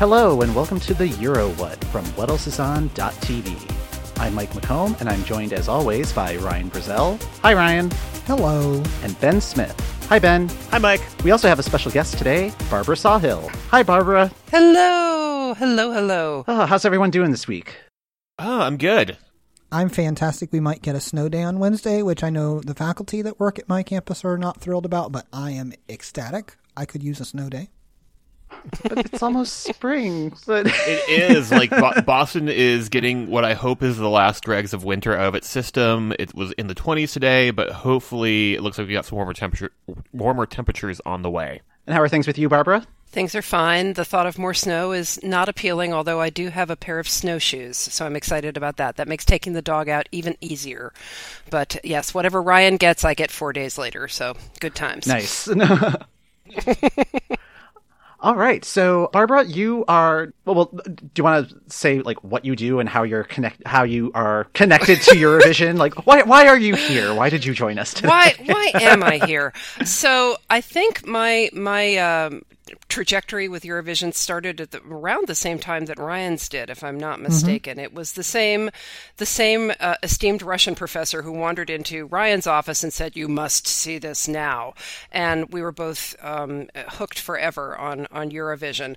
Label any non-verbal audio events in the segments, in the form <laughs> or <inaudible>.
Hello, and welcome to the Euro What from WhatElseIsOn.tv. I'm Mike McComb, and I'm joined as always by Ryan Brazell. Hi, Ryan. Hello. And Ben Smith. Hi, Ben. Hi, Mike. We also have a special guest today, Barbara Sawhill. Hi, Barbara. Hello. Hello, hello. Oh, how's everyone doing this week? Oh, I'm good. I'm fantastic. We might get a snow day on Wednesday, which I know the faculty that work at my campus are not thrilled about, but I am ecstatic. I could use a snow day. But it's almost spring. But <laughs> it is like Bo- Boston is getting what I hope is the last dregs of winter out of its system. It was in the 20s today, but hopefully it looks like we got some warmer temperature, warmer temperatures on the way. And how are things with you, Barbara? Things are fine. The thought of more snow is not appealing, although I do have a pair of snowshoes, so I'm excited about that. That makes taking the dog out even easier. But yes, whatever Ryan gets, I get four days later, so good times. Nice. <laughs> <laughs> All right. So, Barbara, you are well. Do you want to say like what you do and how you're connect, how you are connected to Eurovision? <laughs> like, why why are you here? Why did you join us today? Why why am I <laughs> here? So, I think my my um, trajectory with Eurovision started at the, around the same time that Ryan's did, if I'm not mistaken. Mm-hmm. It was the same, the same uh, esteemed Russian professor who wandered into Ryan's office and said, "You must see this now," and we were both um, hooked forever on on Eurovision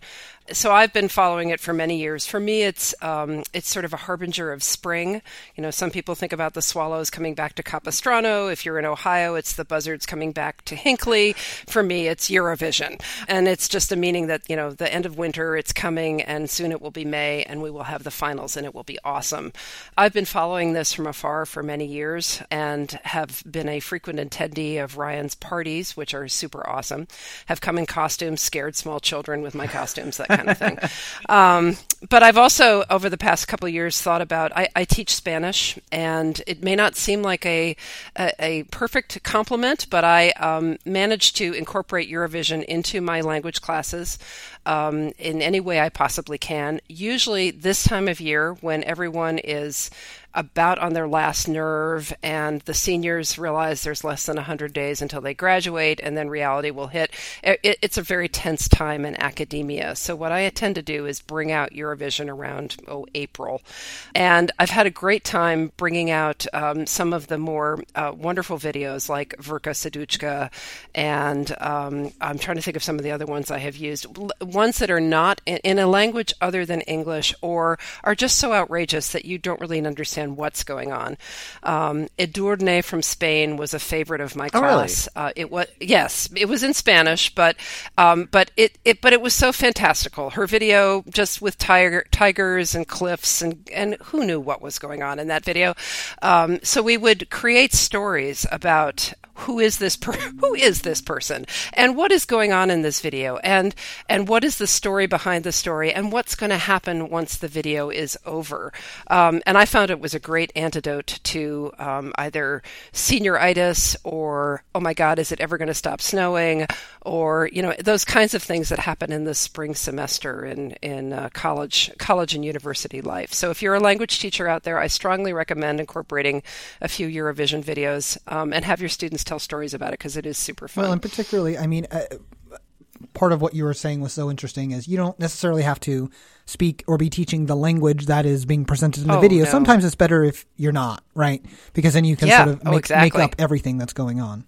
so I've been following it for many years. For me, it's um, it's sort of a harbinger of spring. You know, some people think about the swallows coming back to Capistrano. If you're in Ohio, it's the buzzards coming back to Hinckley. For me, it's Eurovision, and it's just a meaning that you know the end of winter, it's coming, and soon it will be May, and we will have the finals, and it will be awesome. I've been following this from afar for many years, and have been a frequent attendee of Ryan's parties, which are super awesome. Have come in costumes, scared small children with my costumes. That kind of thing. <laughs> Um, but I've also, over the past couple years, thought about I, I, teach Spanish, and it may not seem like a a, a perfect compliment, but I um, managed to incorporate Eurovision into my language classes um, in any way I possibly can. Usually, this time of year, when everyone is about on their last nerve, and the seniors realize there's less than 100 days until they graduate, and then reality will hit. It, it's a very tense time in academia. So, what I tend to do is bring out Eurovision around oh, April. And I've had a great time bringing out um, some of the more uh, wonderful videos like Verka Serduchka, and um, I'm trying to think of some of the other ones I have used. Ones that are not in, in a language other than English or are just so outrageous that you don't really understand understand what's going on. Um, Edurne from Spain was a favorite of my class. Oh, really? uh, it was yes, it was in Spanish, but um, but it, it but it was so fantastical. Her video just with tiger tigers and cliffs and and who knew what was going on in that video. Um, so we would create stories about who is this per- <laughs> who is this person and what is going on in this video and and what is the story behind the story and what's going to happen once the video is over um, and I found it was a great antidote to um, either senioritis or oh my god is it ever going to stop snowing or you know those kinds of things that happen in the spring semester in in uh, college college and university life so if you're a language teacher out there I strongly recommend incorporating a few Eurovision videos um, and have your students tell stories about it because it is super fun. Well, and particularly, I mean, uh, part of what you were saying was so interesting is you don't necessarily have to speak or be teaching the language that is being presented in the oh, video. No. Sometimes it's better if you're not, right? Because then you can yeah. sort of oh, make, exactly. make up everything that's going on.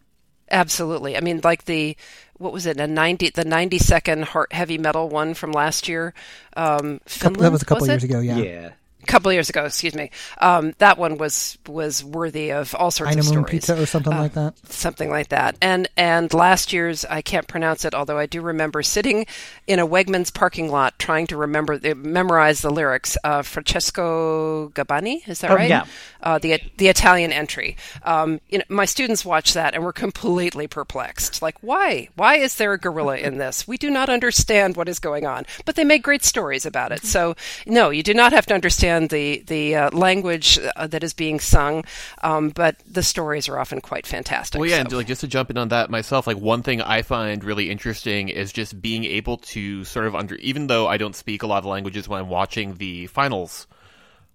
Absolutely. I mean, like the what was it? A ninety, the ninety second heavy metal one from last year. Um, Finland, that was a couple was years it? ago. Yeah. Yeah couple of years ago, excuse me. Um, that one was was worthy of all sorts Eine of stories. Pizza or something uh, like that. Something like that. And and last year's I can't pronounce it, although I do remember sitting in a Wegmans parking lot trying to remember memorize the lyrics. Uh, Francesco Gabbani, is that oh, right? Yeah. Uh, the the Italian entry. Um, you know, my students watched that and were completely perplexed. Like, why? Why is there a gorilla in this? We do not understand what is going on. But they made great stories about it. So no, you do not have to understand understand the the uh, language uh, that is being sung, um, but the stories are often quite fantastic. Well, yeah, so. and like just to jump in on that myself, like one thing I find really interesting is just being able to sort of under, even though I don't speak a lot of languages when I'm watching the finals,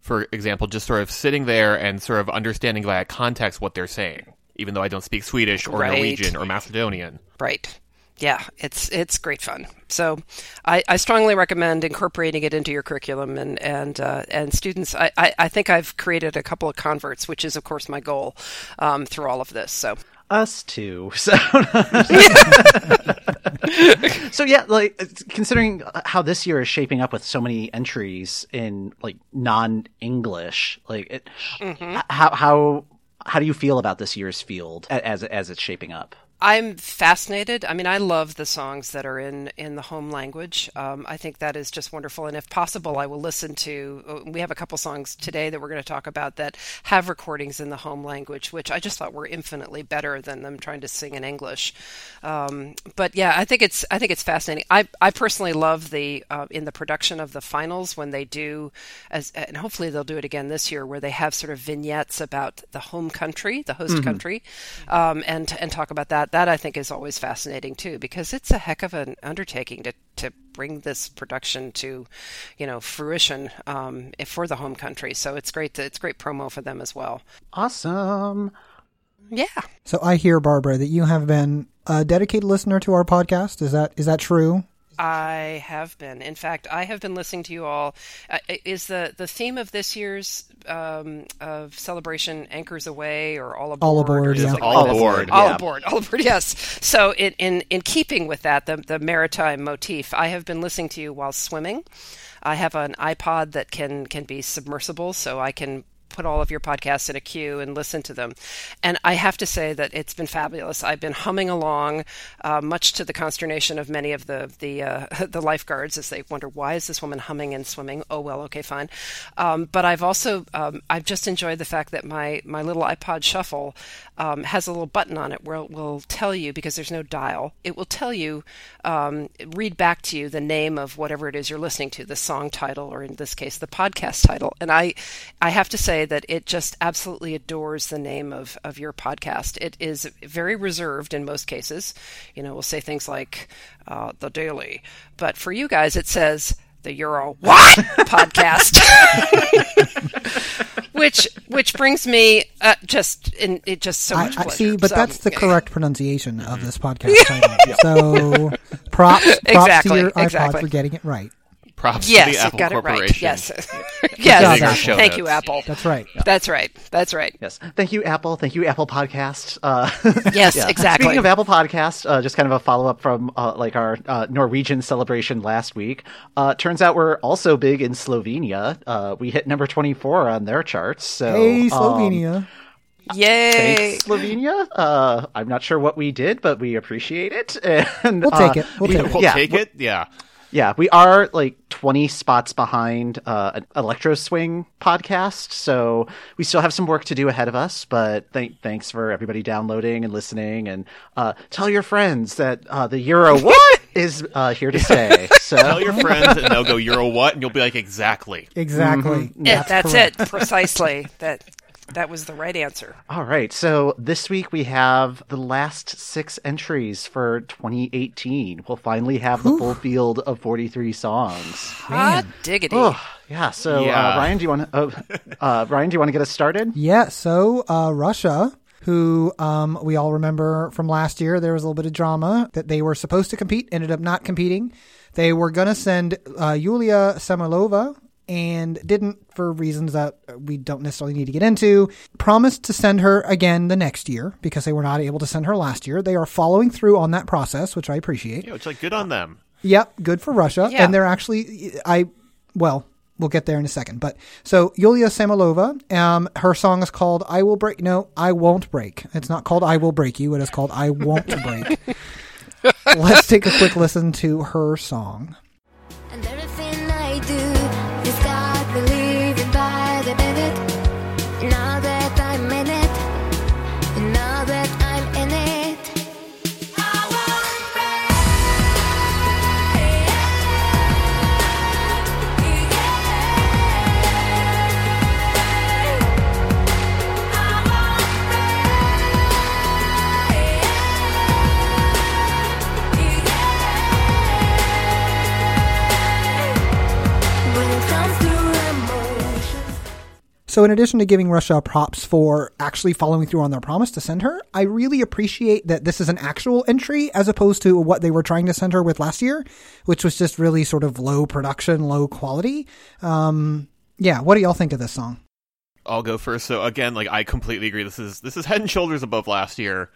for example, just sort of sitting there and sort of understanding via context what they're saying, even though I don't speak Swedish or right. Norwegian or Macedonian. Right. Yeah, it's it's great fun. So, I, I strongly recommend incorporating it into your curriculum and and uh, and students. I, I, I think I've created a couple of converts, which is of course my goal um, through all of this. So us too. <laughs> So, <laughs> so yeah, like considering how this year is shaping up with so many entries in like non-English, like it, mm-hmm. how how how do you feel about this year's field as as it's shaping up? I'm fascinated. I mean, I love the songs that are in in the home language. Um, I think that is just wonderful. And if possible, I will listen to. Uh, we have a couple songs today that we're going to talk about that have recordings in the home language, which I just thought were infinitely better than them trying to sing in English. Um, but yeah, I think it's I think it's fascinating. I I personally love the uh, in the production of the finals when they do as and hopefully they'll do it again this year where they have sort of vignettes about the home country, the host mm-hmm. country, um, and and talk about that that I think is always fascinating too, because it's a heck of an undertaking to to bring this production to, you know, fruition um, for the home country. So it's great. To, it's great promo for them as well. Awesome. Yeah. So I hear Barbara that you have been a dedicated listener to our podcast. Is that is that true? I have been. In fact, I have been listening to you all. Uh, is the the theme of this year's um, of celebration anchors away or all aboard? All aboard, yeah. Like all aboard, all yeah. aboard, all aboard. Yes. So, in, in in keeping with that, the the maritime motif, I have been listening to you while swimming. I have an iPod that can can be submersible, so I can put all of your podcasts in a queue and listen to them. And I have to say that it's been fabulous. I've been humming along, uh, much to the consternation of many of the the uh, <laughs> the lifeguards as they wonder why is this woman humming and swimming. Oh well, okay, fine. Um, but I've also um, I've just enjoyed the fact that my my little iPod Shuffle um, has a little button on it where it will tell you because there's no dial. It will tell you, um, read back to you the name of whatever it is you're listening to, the song title, or in this case, the podcast title. And I, I have to say that it just absolutely adores the name of of your podcast. It is very reserved in most cases. You know, we'll say things like uh, the Daily, but for you guys, it says the Euro what <laughs> podcast. <laughs> which which brings me uh, just in it just so much I, pleasure. see, but so, that's the correct pronunciation of this podcast title. <laughs> So props, props exactly, to your iPod exactly. for getting it right. Props yes, to the Apple got it right. Yes, <laughs> yes. Job, Thank you, Apple. That's right. That's right. That's right. Yes. Thank you, Apple. Thank you, Apple Podcast. Uh, <laughs> yes, yeah. exactly. Speaking of Apple Podcast, uh, just kind of a follow up from uh, like our uh, Norwegian celebration last week. Uh, turns out we're also big in Slovenia. Uh, we hit number twenty four on their charts. So, hey, Slovenia. Um, Yay! Thanks, Slovenia. Uh, I'm not sure what we did, but we appreciate it. <laughs> And, we'll take it. We'll take, it. We'll yeah, take it. Yeah. Yeah, we are like 20 spots behind uh, an Electro Swing podcast, so we still have some work to do ahead of us. But th- thanks for everybody downloading and listening, and uh, tell your friends that uh, the Euro <laughs> what is uh, here to stay. So <laughs> tell your friends, and they'll go Euro what, and you'll be like exactly, exactly. Mm-hmm. That's, that's it precisely. That that was the right answer. All right. So this week we have the last six entries for 2018. We'll finally have the full field of 43 songs. Hot diggity. Oh, yeah. So Yeah. Uh, Ryan, do you want to? Uh, uh, Ryan, do you want to get us started? Yeah, so uh, Russia, who um, we all remember from last year, there was a little bit of drama that they were supposed to compete, ended up not competing. They were going to send uh, Yulia Samoylova and didn't for reasons that we don't necessarily need to get into. Promised to send her again the next year because they were not able to send her last year. They are following through on that process, which I appreciate. Yeah, it's like good on them. Yep, good for Russia. Yeah. And they're actually, I, well, we'll get there in a second. But so Yulia Samoylova, um, her song is called "I Will Break." No, I won't break. It's not called "I Will Break You." It is called "I Won't Break." <laughs> Let's take a quick listen to her song. So, in addition to giving Russia props for actually following through on their promise to send her, I really appreciate that this is an actual entry as opposed to what they were trying to send her with last year, which was just really sort of low production, low quality. Um, yeah, what do y'all think of this song? I'll go first. So again, like I completely agree. This is this is head and shoulders above last year,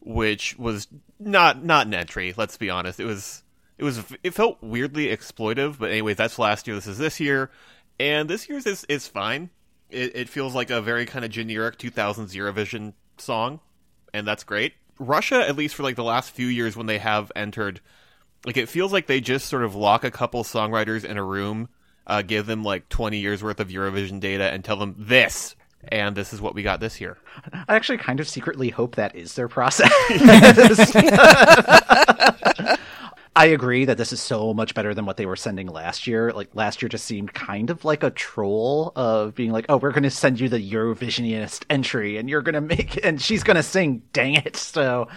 which was not not an entry. Let's be honest. It was it was it felt weirdly exploitive. But anyways, that's last year. This is this year, and this year's is is fine. It, it feels like a very kind of generic 2000s Eurovision song, and that's great. Russia, at least for like the last few years when they have entered, like it feels like they just sort of lock a couple songwriters in a room uh, give them like 20 years worth of Eurovision data and tell them this. And this is what we got this year. I actually kind of secretly hope that is their process. <laughs> <laughs> I agree that this is so much better than what they were sending last year. Like last year just seemed kind of like a troll of being like, "Oh, we're going to send you the Eurovisionist entry and you're going to make and she's going to sing, dang it." So,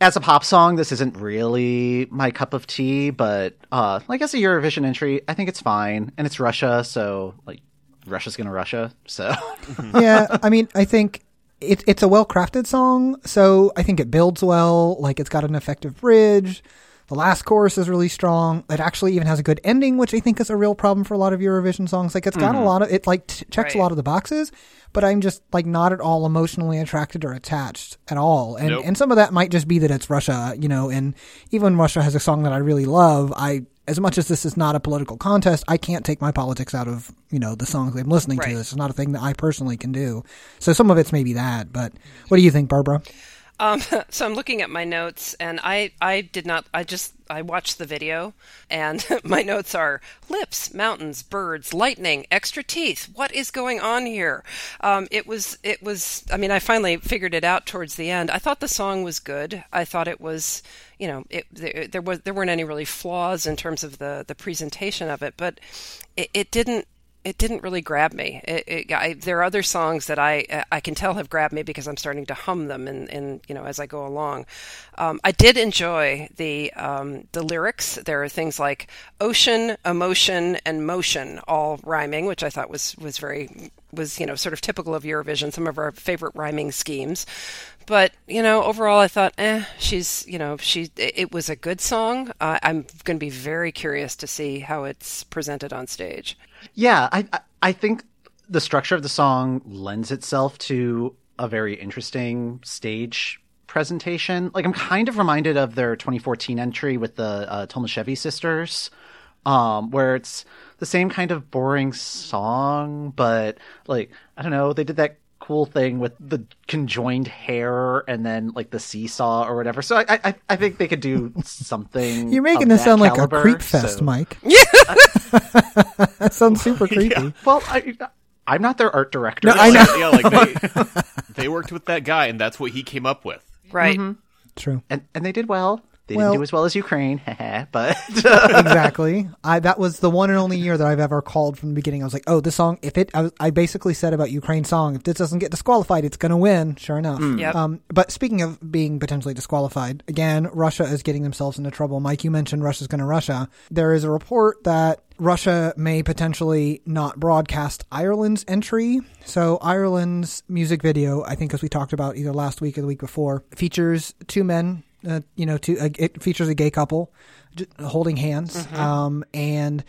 as a pop song, this isn't really my cup of tea, but uh like as a Eurovision entry, I think it's fine and it's Russia, so like Russia's going to Russia. So, <laughs> yeah, I mean, I think it, it's a well crafted song, so I think it builds well. Like it's got an effective bridge. The last chorus is really strong. It actually even has a good ending, which I think is a real problem for a lot of Eurovision songs. Like it's got a mm-hmm. lot of it, like t- checks a lot of the boxes, but I'm just like not at all emotionally attracted or attached at all. And Nope. and some of that might just be that it's Russia, you know. And even Russia has a song that I really love. I as much as this is not a political contest, I can't take my politics out of you know the songs I'm listening Right. to. This is not a thing that I personally can do. So some of it's maybe that. But what do you think, Barbara? Um, <laughs> so I'm looking at my notes, and I, I did not. I just I watched the video, and <laughs> my notes are lips, mountains, birds, lightning, extra teeth. What is going on here? Um, it was it was. I mean, I finally figured it out towards the end. I thought the song was good. I thought it was, you know, it, there, there was there weren't any really flaws in terms of the the presentation of it, but it, it didn't it didn't really grab me. It, it, I, there are other songs that I I can tell have grabbed me because I'm starting to hum them and, and you know as I go along. Um, I did enjoy the um, the lyrics. There are things like ocean, emotion, and motion all rhyming, which I thought was was very was you know sort of typical of Eurovision. Some of our favorite rhyming schemes. But you know, overall, I thought, eh, she's you know, she. It was a good song. Uh, I'm going to be very curious to see how it's presented on stage. Yeah, I I- think the structure of the song lends itself to a very interesting stage presentation. Like I'm kind of reminded of their 2014 entry with the uh, Tolmachevy sisters, um, where it's the same kind of boring song, but like I don't know, they did that cool thing with the conjoined hair and then like the seesaw or whatever. So I I, I think they could do <laughs> something. You're making of this that sound like a creep fest, so- Mike. <laughs> Yeah, that sounds super <laughs> creepy. Well, I, I'm not their art director. No, I know. yeah, like they, they worked with that guy, and that's what he came up with. Right. Mm-hmm. True. and and they did well. They Well- didn't do as well as Ukraine, <laughs> but exactly. I that was the one and only year that I've ever called from the beginning. I was like, "Oh, this song. If it, I, was- I basically said about Ukraine song, if this doesn't get disqualified, it's going to win." Sure enough. Yep. Um, but speaking of being potentially disqualified, again, Russia is getting themselves into trouble. Mike, you mentioned Russia's going to Russia. There is a report that Russia may potentially not broadcast Ireland's entry. So Ireland's music video, I think, as we talked about either last week or the week before, features two men. Uh, you know, two. Uh, it features a gay couple holding hands, um, and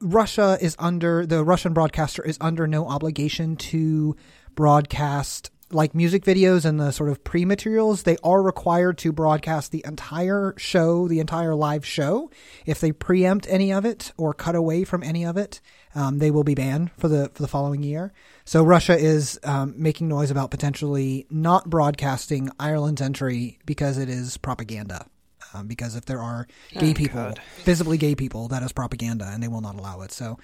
Russia is under the Russian broadcaster is under no obligation to broadcast like music videos and the sort of pre materials. They are required to broadcast the entire show, the entire live show. If they preempt any of it or cut away from any of it, um, they will be banned for the for the following year. So Russia is um, making noise about potentially not broadcasting Ireland's entry because it is propaganda. Um, because if there are gay people, visibly gay people, that is propaganda, and they will not allow it. So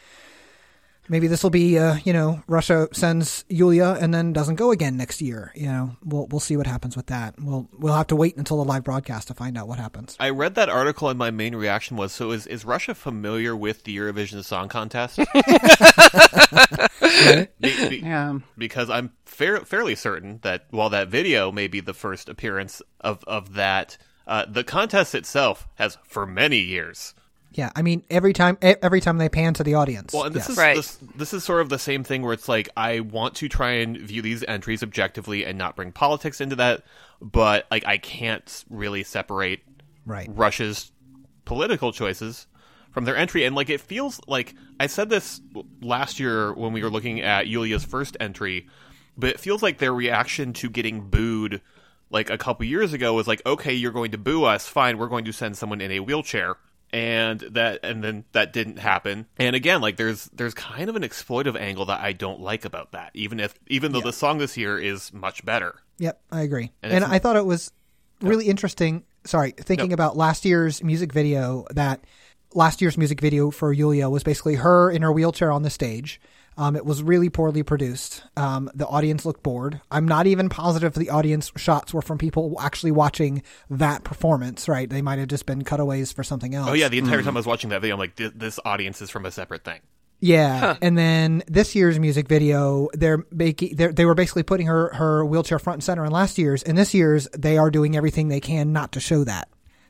maybe this will be, uh, you know, Russia sends Yulia and then doesn't go again next year. You know, we'll we'll see what happens with that. We'll we'll have to wait until the live broadcast to find out what happens. I read that article, and my main reaction was: So is is Russia familiar with the Eurovision Song Contest? <laughs> Be- be- yeah, because I'm fair, fairly certain that while that video may be the first appearance of of that, uh, the contest itself has for many years Yeah, I mean every time e- every time they pan to the audience. Well, and this yes. is Right. this, this is sort of the same thing where it's like I want to try and view these entries objectively and not bring politics into that, but like I can't really separate right. Russia's political choices from their entry. And like it feels like I said this last year when we were looking at Yulia's first entry, but it feels like their reaction to getting booed like a couple years ago was like, okay, you're going to boo us, fine, we're going to send someone in a wheelchair. And that, and then that didn't happen. And again, like there's there's kind of an exploitive angle that I don't like about that. Even if even though the song this year is much better. Yep, I agree. And And, I thought it was really interesting. Sorry, thinking No. about last year's music video. That last year's music video for Yulia was basically her in her wheelchair on the stage. Um, it was really poorly produced. Um, the audience looked bored. I'm not even positive the audience shots were from people actually watching that performance. Right? They might have just been cutaways for something else. Oh yeah, the entire time I was watching that video, I'm like, "Th- this audience is from a separate thing. Yeah, and then this year's music video, they're making they're, they were basically putting her her wheelchair front and center. In last year's, and this year's, they are doing everything they can not to show that.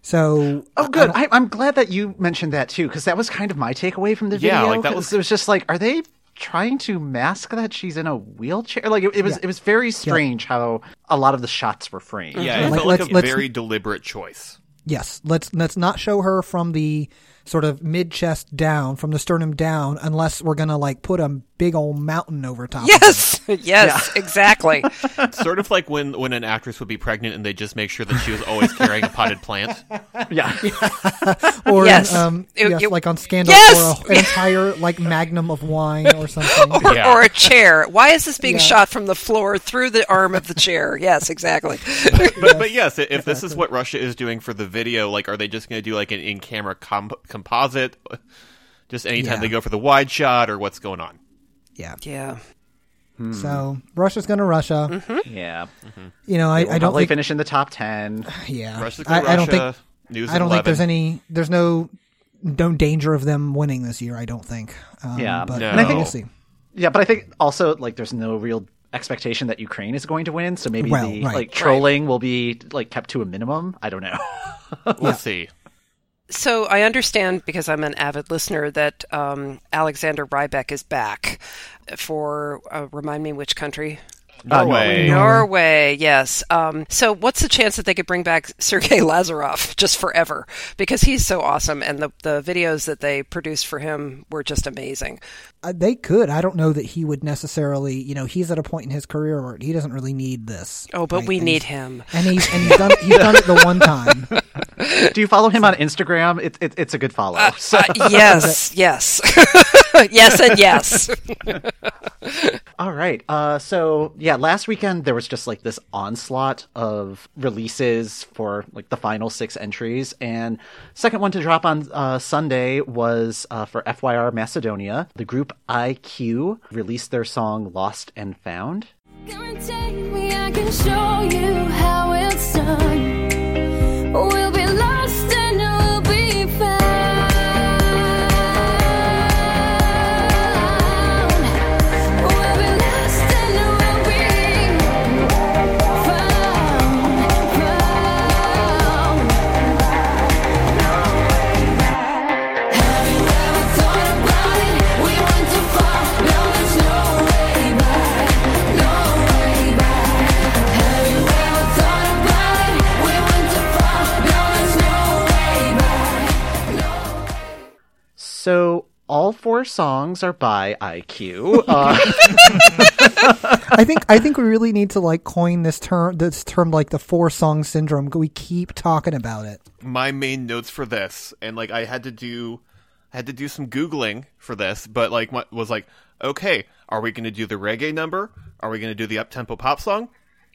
So, Oh, um, good. I, I'm glad that you mentioned that too, because that was kind of my takeaway from the video. Yeah, like, that 'cause was- It was just like, are they trying to mask that she's in a wheelchair? Like, it, it was. Yeah. It was very strange how a lot of the shots were framed. Yeah, mm-hmm. it Like, felt like let's- a let's- very deliberate choice. yes, let's let's not show her from the sort of mid chest down, from the sternum down, unless we're gonna like put a big old mountain over top. of her. <laughs> Yes, yes, exactly. <laughs> sort of like when when an actress would be pregnant and they just make sure that she was always carrying a potted plant. <laughs> yeah. or Yes. um, It- yes, it- like on Scandal, Yes! or a, an entire like magnum of wine or something. Yeah. Or a chair. Why is this being Yeah. shot from the floor through the arm of the chair? Yes, exactly. But but yes, if this is what Russia is doing for the video, like, are they just going to do like an in camera comp- composite? Just anytime Yeah. they go for the wide shot, or what's going on? Yeah. Yeah. So Russia's gonna Russia. Yeah. You know, I, I don't probably think. finish in the top ten. <sighs> Yeah, Russia's I, going I don't think. News I don't think there's any. There's no no danger of them winning this year. I don't think. Um, Yeah. but No. And I think- we'll see. Yeah, but I think also like there's no real expectation that Ukraine is going to win, so maybe Well, the right. like trolling will be like kept to a minimum. I don't know. <laughs> We'll see. So I understand because I'm an avid listener that um, Alexander Rybak is back for uh, remind me which country. Uh, Norway. Norway, yes. Um, so, what's the chance that they could bring back Sergei <laughs> Lazarev just forever? Because he's so awesome, and the the videos that they produced for him were just amazing. Uh, they could. I don't know that he would necessarily. You know, he's at a point in his career where he doesn't really need this. Oh, but right? we And need him. And he's and he's done he's done it the one time. <laughs> Do you follow him on Instagram? It's it, it's a good follow. so, Uh, yes, <laughs> yes, <laughs> yes, and yes. <laughs> all right. Uh, so yeah, last weekend there was just like this onslaught of releases for like the final six entries, and second one to drop on uh, Sunday was uh, for FYR Macedonia. The group Eye Cue released their song "Lost and Found." Come and take me, I can show you how it's done. We'll So all four songs are by Eye Cue. Uh, I think I think we really need to like coin this term this term like the four song syndrome. We keep talking about it. my main notes for this, and like I had to do, I had to do some googling for this, but like what was like, okay, are we going to do the reggae number? Are we going to do the up tempo pop song?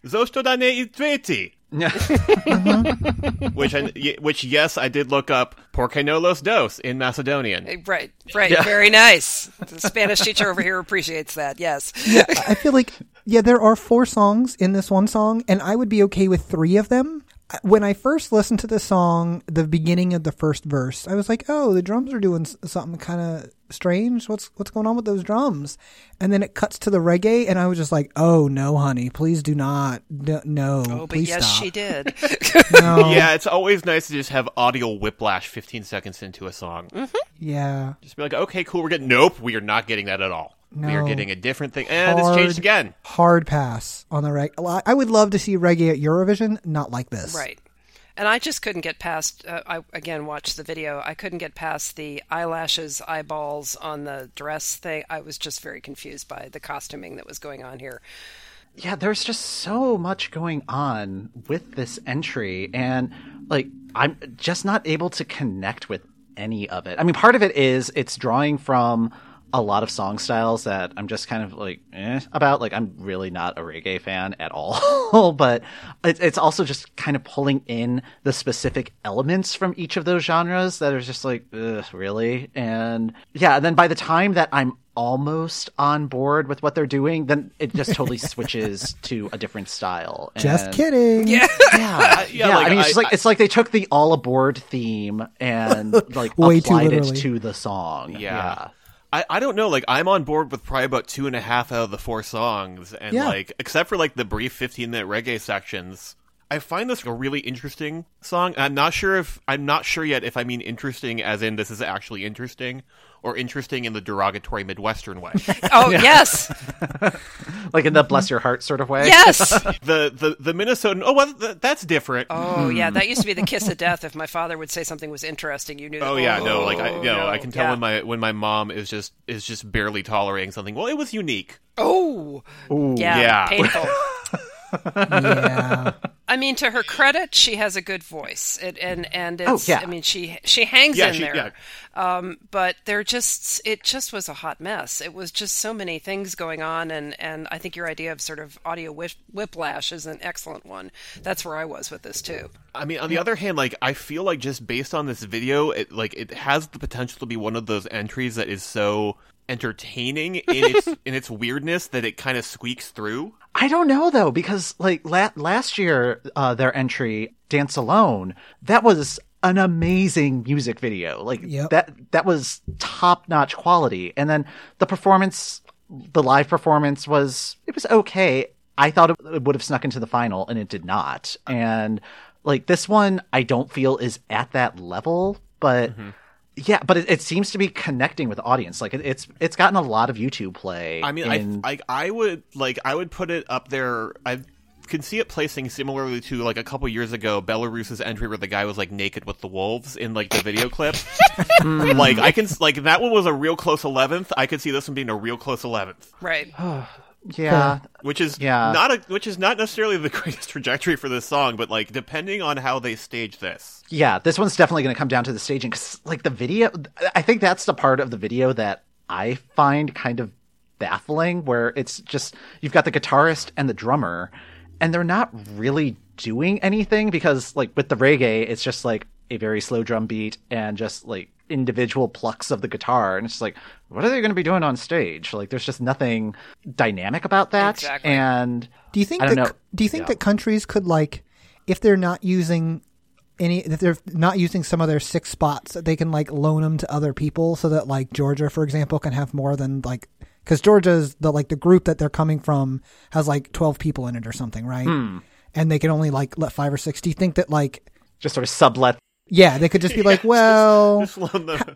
Zosto i tveti. Mm-hmm. <laughs> Which, I, y- which yes, I did look up Porque no los dos in Macedonian. Eh, right, right. Very <laughs> nice. The Spanish teacher over here appreciates that. Yes. yeah, I feel like yeah, there are four songs in this one song, and I would be okay with three of them. When I first listened to the song, the beginning of the first verse, I was like, "Oh, the drums are doing something kind of strange. What's what's going on with those drums?" And then it cuts to the reggae, and I was just like, "Oh no, honey, please do not, no, no Oh, but please yes, stop." she did. <laughs> No, Yeah, it's always nice to just have audio whiplash 15 seconds into a song. Mm-hmm. yeah, Just be like, okay, cool, we're getting. Nope, we are not getting that at all. We are getting a different thing. And Hard. it's changed again. hard pass on the reg. I would love to see reggae at Eurovision, not like this. Right. And I just couldn't get past. Uh, I again watched the video. I couldn't get past the eyelashes, eyeballs on the dress thing. I was just very confused by the costuming that was going on here. yeah, there's just so much going on with this entry, and like I'm just not able to connect with any of it. I mean, part of it is it's drawing from a lot of song styles that I'm just kind of like eh, about. Like I'm really not a reggae fan at all, <laughs> but it's also just kind of pulling in the specific elements from each of those genres that are just like Ugh, really. And yeah, and then by the time that I'm almost on board with what they're doing, then it just totally <laughs> switches to a different style. Just kidding. Yeah. <laughs> Yeah, yeah. like, I mean, it's I- just like I- it's like they took the all aboard theme and like Way too applied it to the song. Yeah. I, I don't know, like I'm on board with probably about two and a half out of the four songs, and Yeah. like except for like the brief 15 minute reggae sections, I find this a really interesting song. I'm not sure if I'm not sure yet if I mean interesting as in this is actually interesting, or interesting in the derogatory Midwestern way. <laughs> Oh yes, <laughs> like in the bless your heart sort of way. yes. <laughs> the the the Minnesotan. Oh well, th- that's different. Oh yeah, hmm. that used to be the kiss of death. If my father would say something was interesting, you knew. Oh that, yeah, no, like I, oh, you know, no, I can tell yeah. when my when my mom is just is just barely tolerating something. Well, it was unique. Oh, yeah, Yeah. painful. Yeah. <laughs> I mean, to her credit, she has a good voice, it, and and it's. Oh, yeah. I mean, she she hangs Yeah, in she- there. Um, but there just it just was a hot mess. It was just so many things going on, and and I think your idea of sort of audio whip, whiplash is an excellent one. That's where I was with this too. I mean, on the other hand, like I feel like just based on this video, it like it has the potential to be one of those entries that is so entertaining in its <laughs> in its weirdness that it kind of squeaks through. I don't know though because like la- last year, uh, their entry "Dance Alone" that was an amazing music video. Like Yep. that that was top notch quality, and then the performance, the live performance was it was okay. I thought it, would have snuck into the final, and it did not. And like this one, I don't feel is at that level, but. Mm-hmm. Yeah, but it, it seems to be connecting with the audience. Like it, it's it's gotten a lot of YouTube play. I mean, in- I, I I would like I would put it up there. I can see it placing similarly to like a couple years ago Belarus's entry where the guy was like naked with the wolves in like the video clip. <laughs> like I can like that one was a real close eleventh. I could see this one being a real close eleventh. Right. <sighs> <sighs> <sighs> yeah, <laughs> which is Yeah. not a which is not necessarily the <laughs> greatest trajectory for this song, but like depending on how they stage this. Yeah, this one's definitely going to come down to the staging because, like, the video. I think that's the part of the video that I find kind of baffling, where it's just you've got the guitarist and the drummer, and they're not really doing anything because, like, with the reggae, it's just like a very slow drum beat and just like individual plucks of the guitar, and it's just like, what are they going to be doing on stage? Like, there's just nothing dynamic about that, Exactly. and Do you think I don't that know. do you think Yeah. that countries could like if they're not using any if they're not using some of their six spots that they can like loan them to other people so that like Georgia for example can have more than like cuz Georgia's the like the group that they're coming from has like 12 people in it or something, right? Hmm. And they can only like let 5 or 6. Do you think that like just sort of sublet yeah, they could just be <laughs> like, well, <laughs> Just loan the-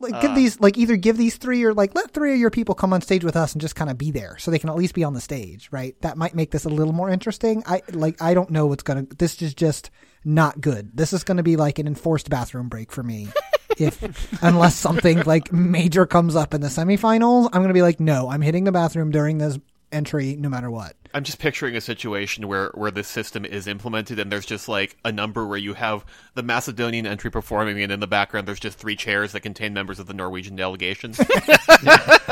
like Uh. give these like either give these three or like let three of your people come on stage with us and just kind of be there so they can at least be on the stage right? That might make this a little more interesting. I like i don't know what's gonna this is just not good. This is gonna be like an enforced bathroom break for me <laughs> if unless something like major comes up in the semifinals. I'm gonna be like no i'm hitting the bathroom during this entry no matter what I'm just picturing a situation where where this system is implemented and there's just like a number where you have the Macedonian entry performing and in the background there's just three chairs that contain members of the Norwegian delegation. <laughs> <laughs>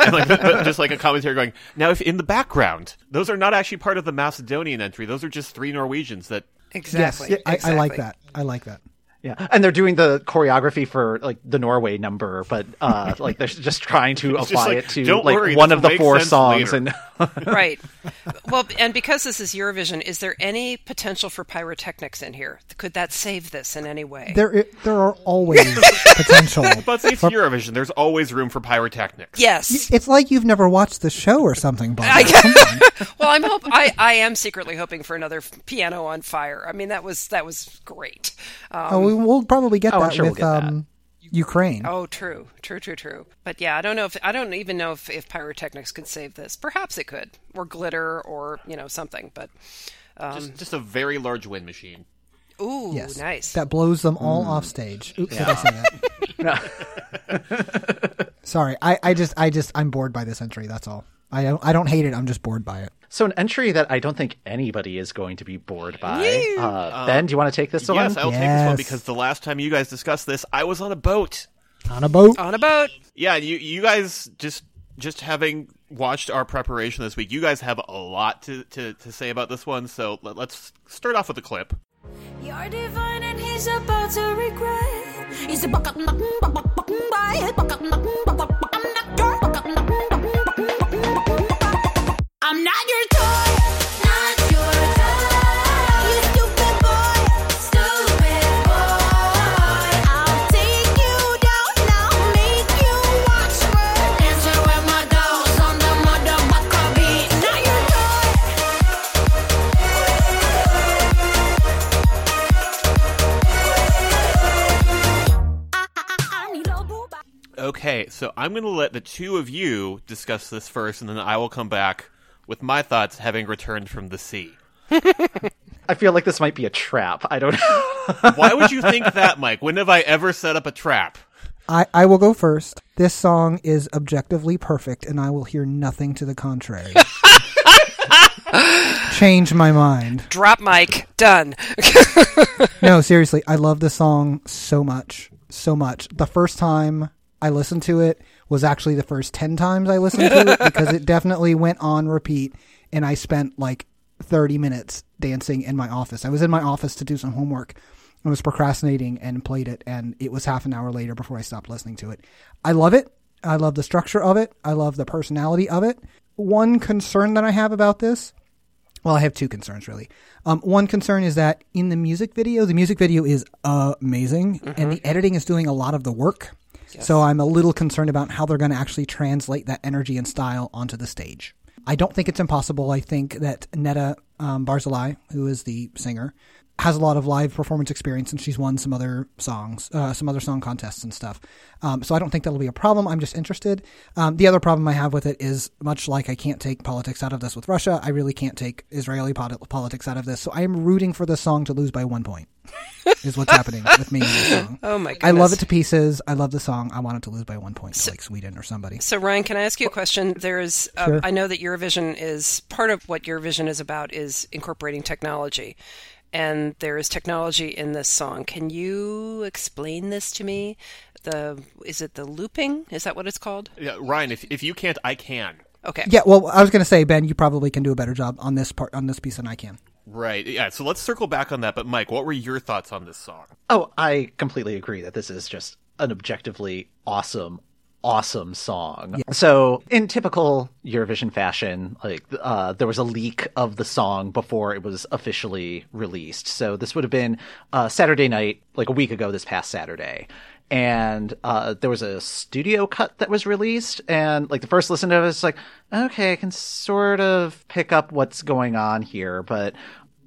and like <laughs> just like a commentary going, now if in the background, those are not actually part of the Macedonian entry, those are just three Norwegians that Exactly. yes I, I like that i like that Yeah, and they're doing the choreography for like the Norway number, but uh, like they're just trying to <laughs> apply like, it to like worry, one of the four songs, later." and <laughs> <laughs> right. Well, and because this is Eurovision, is there any potential for pyrotechnics in here? Could that save this in any way? There, there are always <laughs> potential. But it's Eurovision. There's always room for pyrotechnics. yes. It's like you've never watched the show or something, Bob. <laughs> well, I'm hope I, I am secretly hoping for another piano on fire. I mean, that was that was great. Um, Oh, we, we'll probably get Oh, that sure we'll with get that. Um, Ukraine. Oh, true, true, true, true. But yeah, I don't know if I don't even know if, if pyrotechnics could save this. Perhaps it could, or glitter, or you know something. But Just, just a very large wind machine. ooh, yes, nice. That blows them all off stage. Oops, did I say that? <laughs> Sorry, I, I just, I just, I'm bored by this entry. That's all. I don't, I don't hate it. I'm just bored by it. So an entry that I don't think anybody is going to be bored by. Uh, ben, do you want to take this one? Yes, I'll take this one because the last time you guys discussed this, I was on a boat. On a boat. on a boat. Yeah, you you guys just just having watched our preparation this week, you guys have a lot to, to, to say about this one. So let, let's start off with a clip. You're divine and he's about to regret. He's a I'm going to let the two of you discuss this first, and then I will come back with my thoughts having returned from the sea. <laughs> I feel like this might be a trap. I don't know. <laughs> Why would you think that, Mike? When have I ever set up a trap? I, I will go first. This song is objectively perfect, and I will hear nothing to the contrary. <laughs> Change my mind. Drop mic. Done. No, seriously, I love this song so much, so much. The first time I listened to it was actually the first 10 times I listened to it because it definitely went on repeat and I spent like 30 minutes dancing in my office. I was in my office to do some homework. I was procrastinating and played it and it was half an hour later before I stopped listening to it. I love it. I love the structure of it. I love the personality of it. One concern that I have about this well, I have two concerns really. Um, one concern is that in the music video, the music video is amazing, and the editing is doing a lot of the work. So I'm a little concerned about how they're going to actually translate that energy and style onto the stage. I don't think it's impossible. I think that Netta um, Barzilai, who is the singer, has a lot of live performance experience, and she's won some other songs, uh, some other song contests and stuff. Um, so I don't think that'll be a problem. I'm just interested. Um, the other problem I have with it is much like I can't take politics out of this with Russia. I really can't take Israeli politics out of this. So I am rooting for this song to lose by one point. is what's happening with me this song. <laughs> Oh my I love it to pieces. I love the song. I want it to lose by one point to like Sweden or somebody. So Ryan, can I ask you a question? There's, um, Sure. I know that Eurovision is part of what Eurovision is about is incorporating technology, and there is technology in this song. Can you explain this to me? The is it the looping? Is that what it's called? Yeah, Ryan, if, if you can't, I can. Okay. Yeah, well, I was going to say, Ben, you probably can do a better job on this part on this piece than I can. Right. Yeah. So let's circle back on that. But Mike, what were your thoughts on this song? Oh, I completely agree that this is just an objectively awesome, awesome song. So, in typical Eurovision fashion, like uh, there was a leak of the song before it was officially released. So this would have been uh, Saturday night, like a week ago, this past Saturday. And uh, there was a studio cut that was released, and like the first listen to it was like, okay, I can sort of pick up what's going on here, but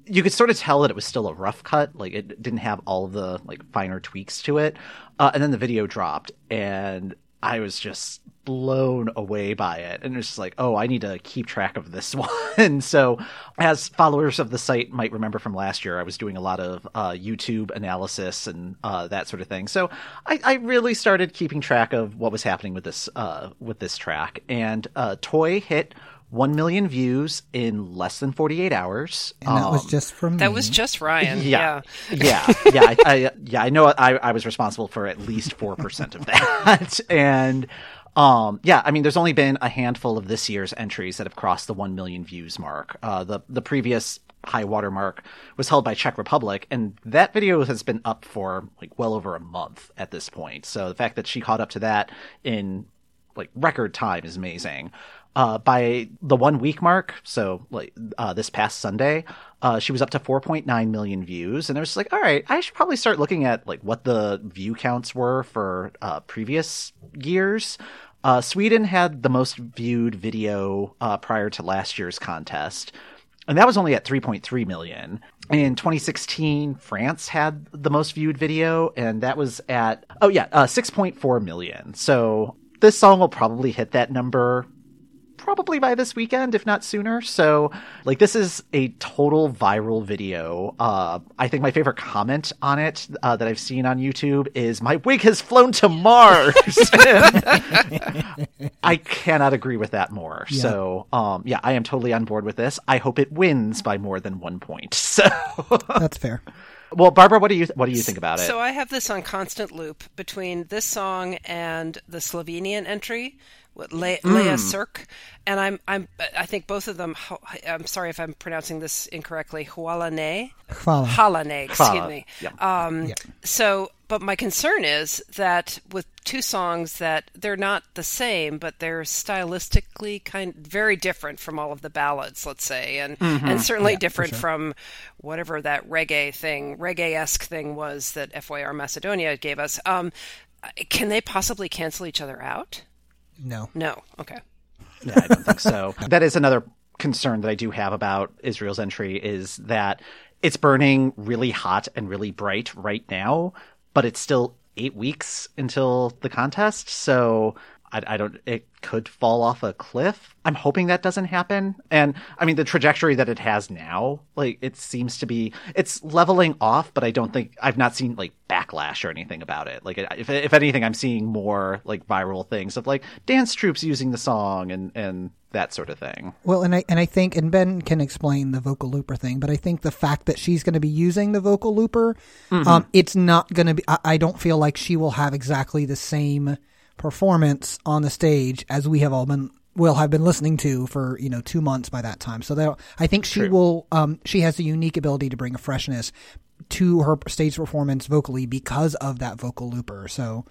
you could sort of tell that it was still a rough cut like it didn't have all of the like finer tweaks to it uh, and then the video dropped and i was just blown away by it. And it's like oh i need to keep track of this <laughs> one. So as followers of the site might remember from last year i was doing a lot of uh, youtube analysis and uh, that sort of thing. So I, I really started keeping track of what was happening with this uh, with this track. And uh, toy hit 1 million views in less than 48 hours And that was Um, just from That me. was just Ryan. yeah, yeah, yeah. I, I, yeah, I know. I, I was responsible for at least four percent of that, <laughs> and um, yeah. I mean, there's only been a handful of this year's entries that have crossed the one million views mark. Uh, the the previous high water mark was held by Czech Republic, and that video has been up for like well over a month at this point. So the fact that she caught up to that in like record time is amazing. Uh, by the one week mark, so like uh, this past Sunday, uh, she was up to 4.9 million views, and I was like, all right, I should probably start looking at like what the view counts were for uh, previous years. Uh, Sweden had the most viewed video uh, prior to last year's contest, and that was only at 3.3 million. In 2016, France had the most viewed video, and that was at oh yeah, uh, 6.4 million. So this song will probably hit that number probably by this weekend, if not sooner. So, like, this is a total viral video. Uh, I think my favorite comment on it uh, that I've seen on YouTube is "My wig has flown to Mars." <laughs> <laughs> I cannot agree with that more. Yeah. So, um, yeah, I am totally on board with this. I hope it wins by more than one point. <laughs> So, That's fair. well, Barbara, what do you what do you think about it? So I have this on constant loop between this song and the Slovenian entry with Le- Hmm. Lea Sirk, and I'm I'm I think both of them. I'm sorry if I'm pronouncing this incorrectly. Hualane, Hvala. Halane, excuse Hvala, me. yeah. Um, Yeah. So, but my concern is that with two songs that they're not the same, but they're stylistically kind very different from all of the ballads, let's say, and Mm-hmm. and certainly different from whatever that reggae thing, reggae esque thing was that FYR Macedonia gave us. Um, can they possibly cancel each other out? No. No. Okay. Yeah, I don't think so. <laughs> that is another concern that I do have about Israel's entry is that it's burning really hot and really bright right now, but it's still eight weeks until the contest. So I, I don't, it could fall off a cliff. I'm hoping that doesn't happen. And I mean, the trajectory that it has now, like it seems to be, it's leveling off, but I don't think, I've not seen like backlash or anything about it. Like if, if anything, I'm seeing more like viral things of like dance troops using the song and, and that sort of thing. Well, and I and I think and Ben can explain the vocal looper thing, but I think the fact that she's going to be using the vocal looper, um, it's not going to be. I, I don't feel like she will have exactly the same performance on the stage as we have all been will have been listening to for you know two months by that time. So that I think she will. Um, she has a unique ability to bring a freshness to her stage performance vocally because of that vocal looper. So.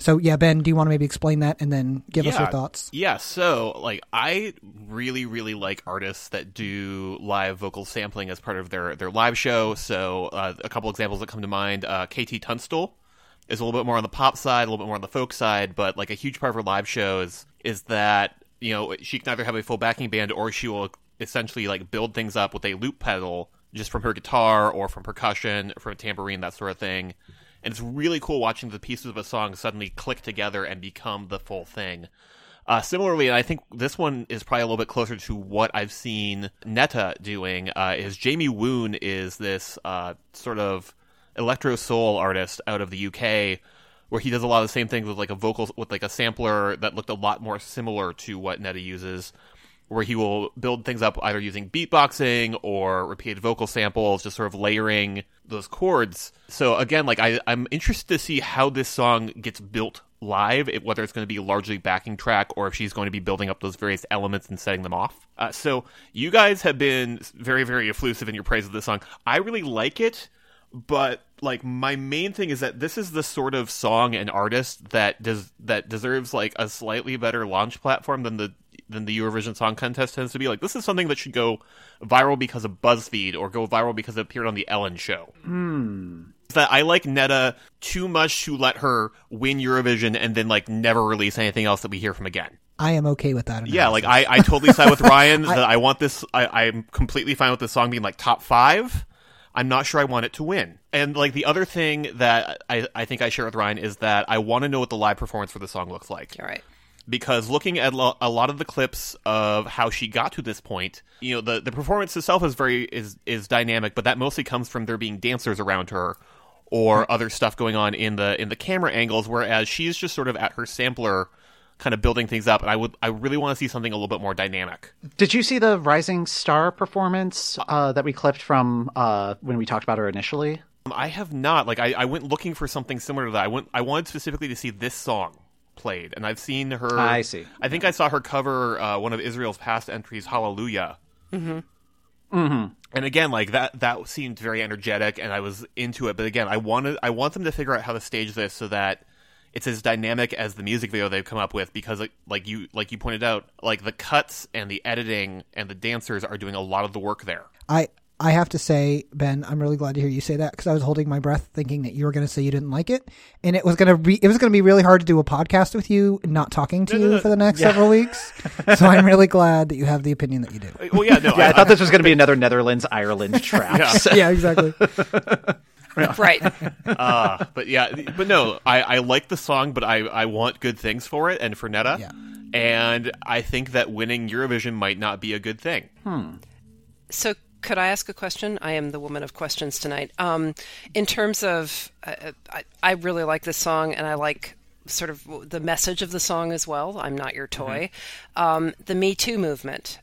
So yeah, Ben, do you want to maybe explain that and then give us your thoughts? Yeah, so like I really, really like artists that do live vocal sampling as part of their their live show. So uh, a couple examples that come to mind: uh, KT Tunstall is a little bit more on the pop side, a little bit more on the folk side, but like a huge part of her live shows is that you know she can either have a full backing band or she will essentially like build things up with a loop pedal just from her guitar or from percussion, from a tambourine, that sort of thing. And it's really cool watching the pieces of a song suddenly click together and become the full thing. Uh, similarly, and I think this one is probably a little bit closer to what I've seen Netta doing. Uh, is Jamie Woon is this uh, sort of electro soul artist out of the UK, where he does a lot of the same things with like a vocal with like a sampler that looked a lot more similar to what Netta uses, where he will build things up either using beatboxing or repeated vocal samples, just sort of layering those chords. So again, like I, I'm interested to see how this song gets built live, whether it's going to be largely backing track or if she's going to be building up those various elements and setting them off. Uh, so you guys have been very, very effusive in your praise of this song. I really like it, but like my main thing is that this is the sort of song and artist that does that deserves like a slightly better launch platform than the than the Eurovision Song Contest tends to be. Like this is something that should go viral because of BuzzFeed or go viral because it appeared on the Ellen Show. Hmm. That I like Netta too much to let her win Eurovision and then like never release anything else that we hear from again. I am okay with that. Yeah, like. I, I totally side with <laughs> Ryan that I want this. I, I'm completely fine with this song being like top five. I'm not sure I want it to win. And like the other thing that I, I think I share with Ryan is that I want to know what the live performance for the song looks like All right. because looking at lo- a lot of the clips of how she got to this point, you know, the, the performance itself is very is is dynamic, but that mostly comes from there being dancers around her or other stuff going on in the in the camera angles, whereas she's just sort of at her sampler kind of building things up and I would I really want to see something a little bit more dynamic. Did you see the Rising Star performance uh, that we clipped from uh, when we talked about her initially? Um, I have not like I, I went looking for something similar to that. I went I wanted specifically to see this song played and I've seen her I see. I think I saw her cover uh, one of Israel's past entries, Hallelujah. Mm-hmm. Mm-hmm. And again, like that, that seemed very energetic, and I was into it. But again, I wanted, I want them to figure out how to stage this so that it's as dynamic as the music video they've come up with because like, like you like you pointed out like the cuts and the editing and the dancers are doing a lot of the work there I I have to say, Ben, I'm really glad to hear you say that because I was holding my breath, thinking that you were going to say you didn't like it, and it was going to be it was going to be really hard to do a podcast with you, not talking to you for the next several weeks. <laughs> so I'm really glad that you have the opinion that you do. well yeah no Yeah, I I, thought this was going to be another Netherlands Ireland trap. <laughs> Yeah. Yeah, exactly. <laughs> <laughs> Right. uh, but yeah but no I, I like the song but I, I want good things for it and for Netta Yeah. and I think that winning Eurovision might not be a good thing So, could I ask a question? I am the woman of questions tonight. Um, in terms of, uh, I, I really like this song, and I like sort of the message of the song as well. I'm not your toy. Um, the Me Too movement.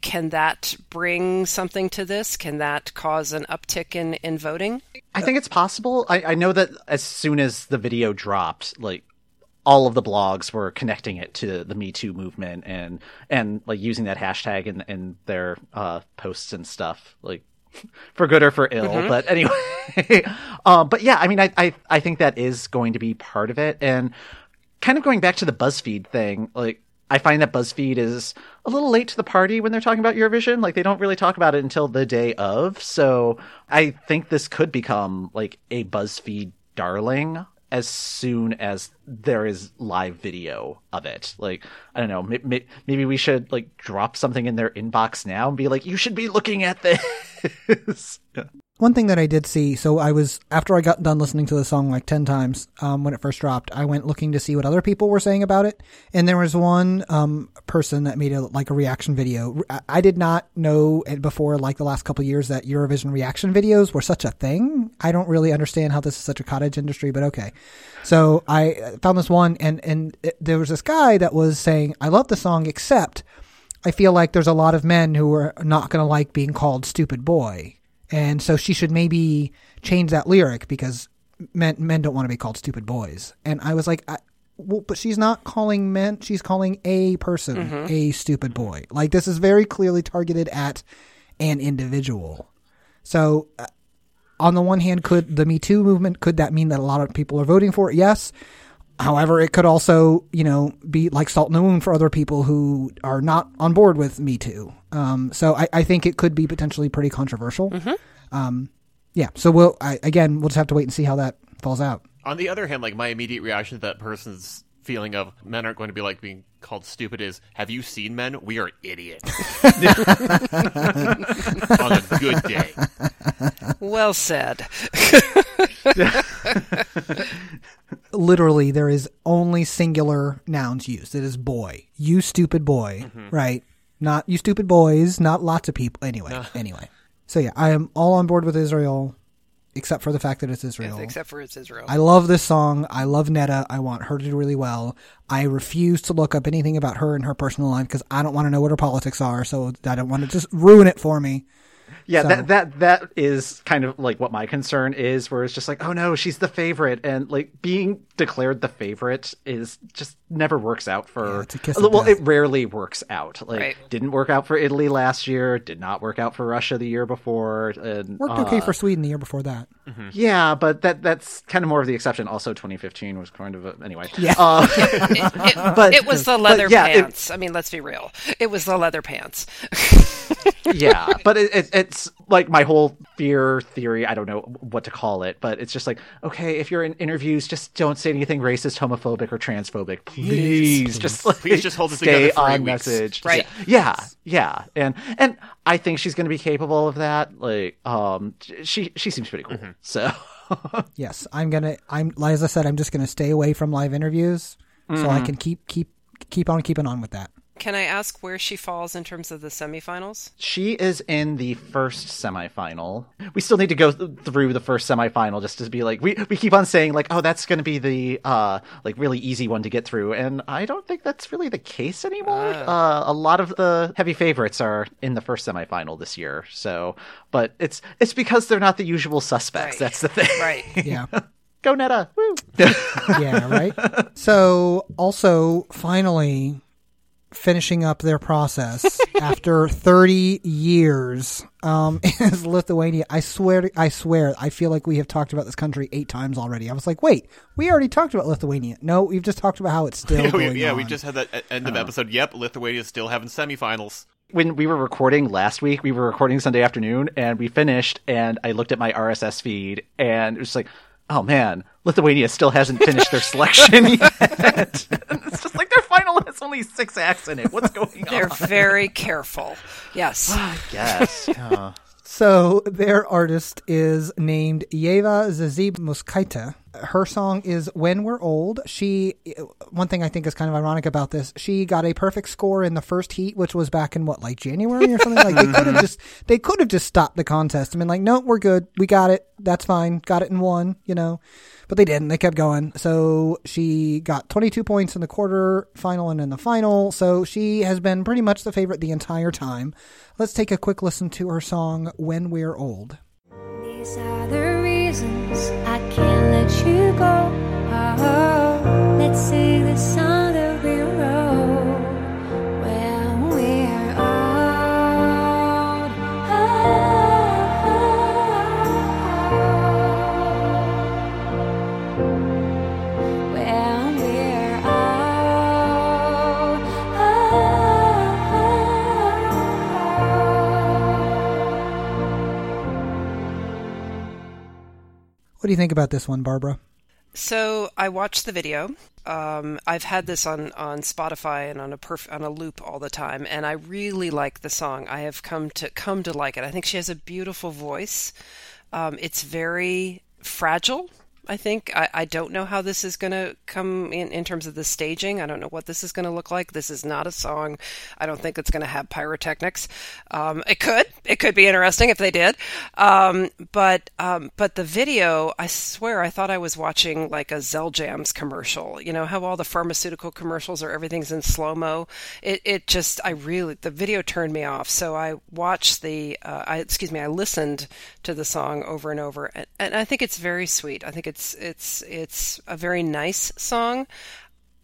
Can that bring something to this? Can that cause an uptick in, in voting? I think it's possible. I, I know that as soon as the video dropped, like all of the blogs were connecting it to the Me Too movement and and like using that hashtag in in their uh, posts and stuff, like <laughs> for good or for ill. But anyway, <laughs> um, but yeah, I mean, I, I I think that is going to be part of it, and kind of going back to the BuzzFeed thing, like. I find that BuzzFeed is a little late to the party when they're talking about Eurovision. Like they don't really talk about it until the day of. So I think this could become like a BuzzFeed darling as soon as there is live video of it. Like I don't know, may- may- maybe we should like drop something in their inbox now and be like, you should be looking at this. <laughs> One thing that I did see, so I was after I got done listening to the song like ten times um, when it first dropped, I went looking to see what other people were saying about it, and there was one um, person that made a like a reaction video. I- did not know before, like the last couple years, that Eurovision reaction videos were such a thing. I don't really understand how this is such a cottage industry, but okay. So I found this one, and and it, there was this guy that was saying, "I love the song, except." I feel like there's a lot of men who are not going to like being called stupid boy. And so she should maybe change that lyric because men men don't want to be called stupid boys. And I was like, I, well, but she's not calling men. She's calling a person a stupid boy. Like this is very clearly targeted at an individual. So, uh, on the one hand, could the Me Too movement could that mean that a lot of people are voting for it? Yes. However, it could also, you know, be like salt in the wound for other people who are not on board with Me Too. Um, so I, I think it could be potentially pretty controversial. Um, yeah. So we'll I, again, we'll just have to wait and see how that falls out. On the other hand, like my immediate reaction to that person's feeling of men aren't going to be like being called stupid is, have you seen men? We are idiots. <laughs> On a good day. Well said. <laughs> Literally, there is only singular nouns used. It is boy. You stupid boy. Mm-hmm. Right. Not you stupid boys. Not lots of people. Anyway. <laughs> Anyway. So yeah, I am all on board with Israel, except for the fact that it's Israel. Except for it's Israel. I love this song. I love Netta. I want her to do really well. I refuse to look up anything about her and her personal life because I don't want to know what her politics are. So I don't want to just ruin it for me. Yeah, So- that that that is kind of like what my concern is, where it's just like, oh no, she's the favorite, and like being declared the favorite is just never works out for. Yeah, it's a kiss of well, death. it rarely works out. Like, Right. didn't work out for Italy last year. Did not work out for Russia the year before. And Worked uh, okay for Sweden the year before that. Yeah, but that that's kind of more of the exception. Also, 2015 was kind of a, anyway. Yeah. Uh, <laughs> it, it- <laughs> but- it was the leather yeah, it- pants. I mean, let's be real. It was the leather pants. <laughs> yeah, but it, it, it's like my whole fear theory. I don't know what to call it, but it's just like, okay, if you're in interviews, just don't say anything racist, homophobic, or transphobic, please. Just like, Please just hold it stay together for on weeks. message. Just- Right. Yeah, yeah, and and I think she's going to be capable of that. Like, um, she she seems pretty cool. So. <laughs> Yes, I'm gonna. I'm as I said, I'm just gonna stay away from live interviews so I can keep keep keep on keeping on with that. Can I ask where she falls in terms of the semifinals? She is in the first semifinal. We still need to go th- through the first semifinal just to be like we we keep on saying like oh that's going to be the uh like really easy one to get through and I don't think that's really the case anymore. Uh, a lot of the heavy favorites are in the first semifinal this year. So, but it's it's because they're not the usual suspects. Right. That's the thing. Right. <laughs> Yeah. go Netta. Woo. <laughs> yeah, right. So, also, finally, finishing up their process <laughs> after 30 years um, <laughs> is Lithuania. I swear, to, I swear, I feel like we have talked about this country eight times already. I was like, wait, we already talked about Lithuania. No, we've just talked about how it's still <laughs> yeah, going we, yeah, on. we just had that end of episode. Yep, Lithuania's still having semifinals. when we were recording last week, we were recording Sunday afternoon, and we finished, and I looked at my RSS feed, and it was like, oh man, Lithuania still hasn't finished their selection yet. it's just like their final has only six acts in it. What's going <laughs> on? They're very careful. Yes. <sighs> Yes. <laughs> Uh, So their artist is named Ieva Zasimauskaitė. Her song is "When We're Old." She, one thing I think is kind of ironic about this, she got a perfect score in the first heat, which was back in what, like January or something. Like they could have just, they could have just stopped the contest. I mean, like, no, we're good, we got it, that's fine, got it in one, you know. But they didn't. They kept going. So she got 22 points in the quarter final and in the final. So she has been pretty much the favorite the entire time. Let's take a quick listen to her song "When We're Old." These are the reasons I can't let you go. Oh, let's the song What do you think about this one, Barbara? So I watched the video. Um, I've had this on, on Spotify and on a perf- on a loop all the time, and I really like the song. I have come to come to like it. I think she has a beautiful voice. Um, it's very fragile. I think I, I don't know how this is going to come in in terms of the staging. I don't know what this is going to look like. This is not a song. I don't think it's going to have pyrotechnics. Um, it could. It could be interesting if they did. Um, but um, but the video, I swear, I thought I was watching like a Xeljanz commercial. You know how all the pharmaceutical commercials are everything's in slow mo. It it just I really the video turned me off. So I watched the uh, I excuse me I listened to the song over and over, and, and I think it's very sweet. I think it's it's it's it's a very nice song.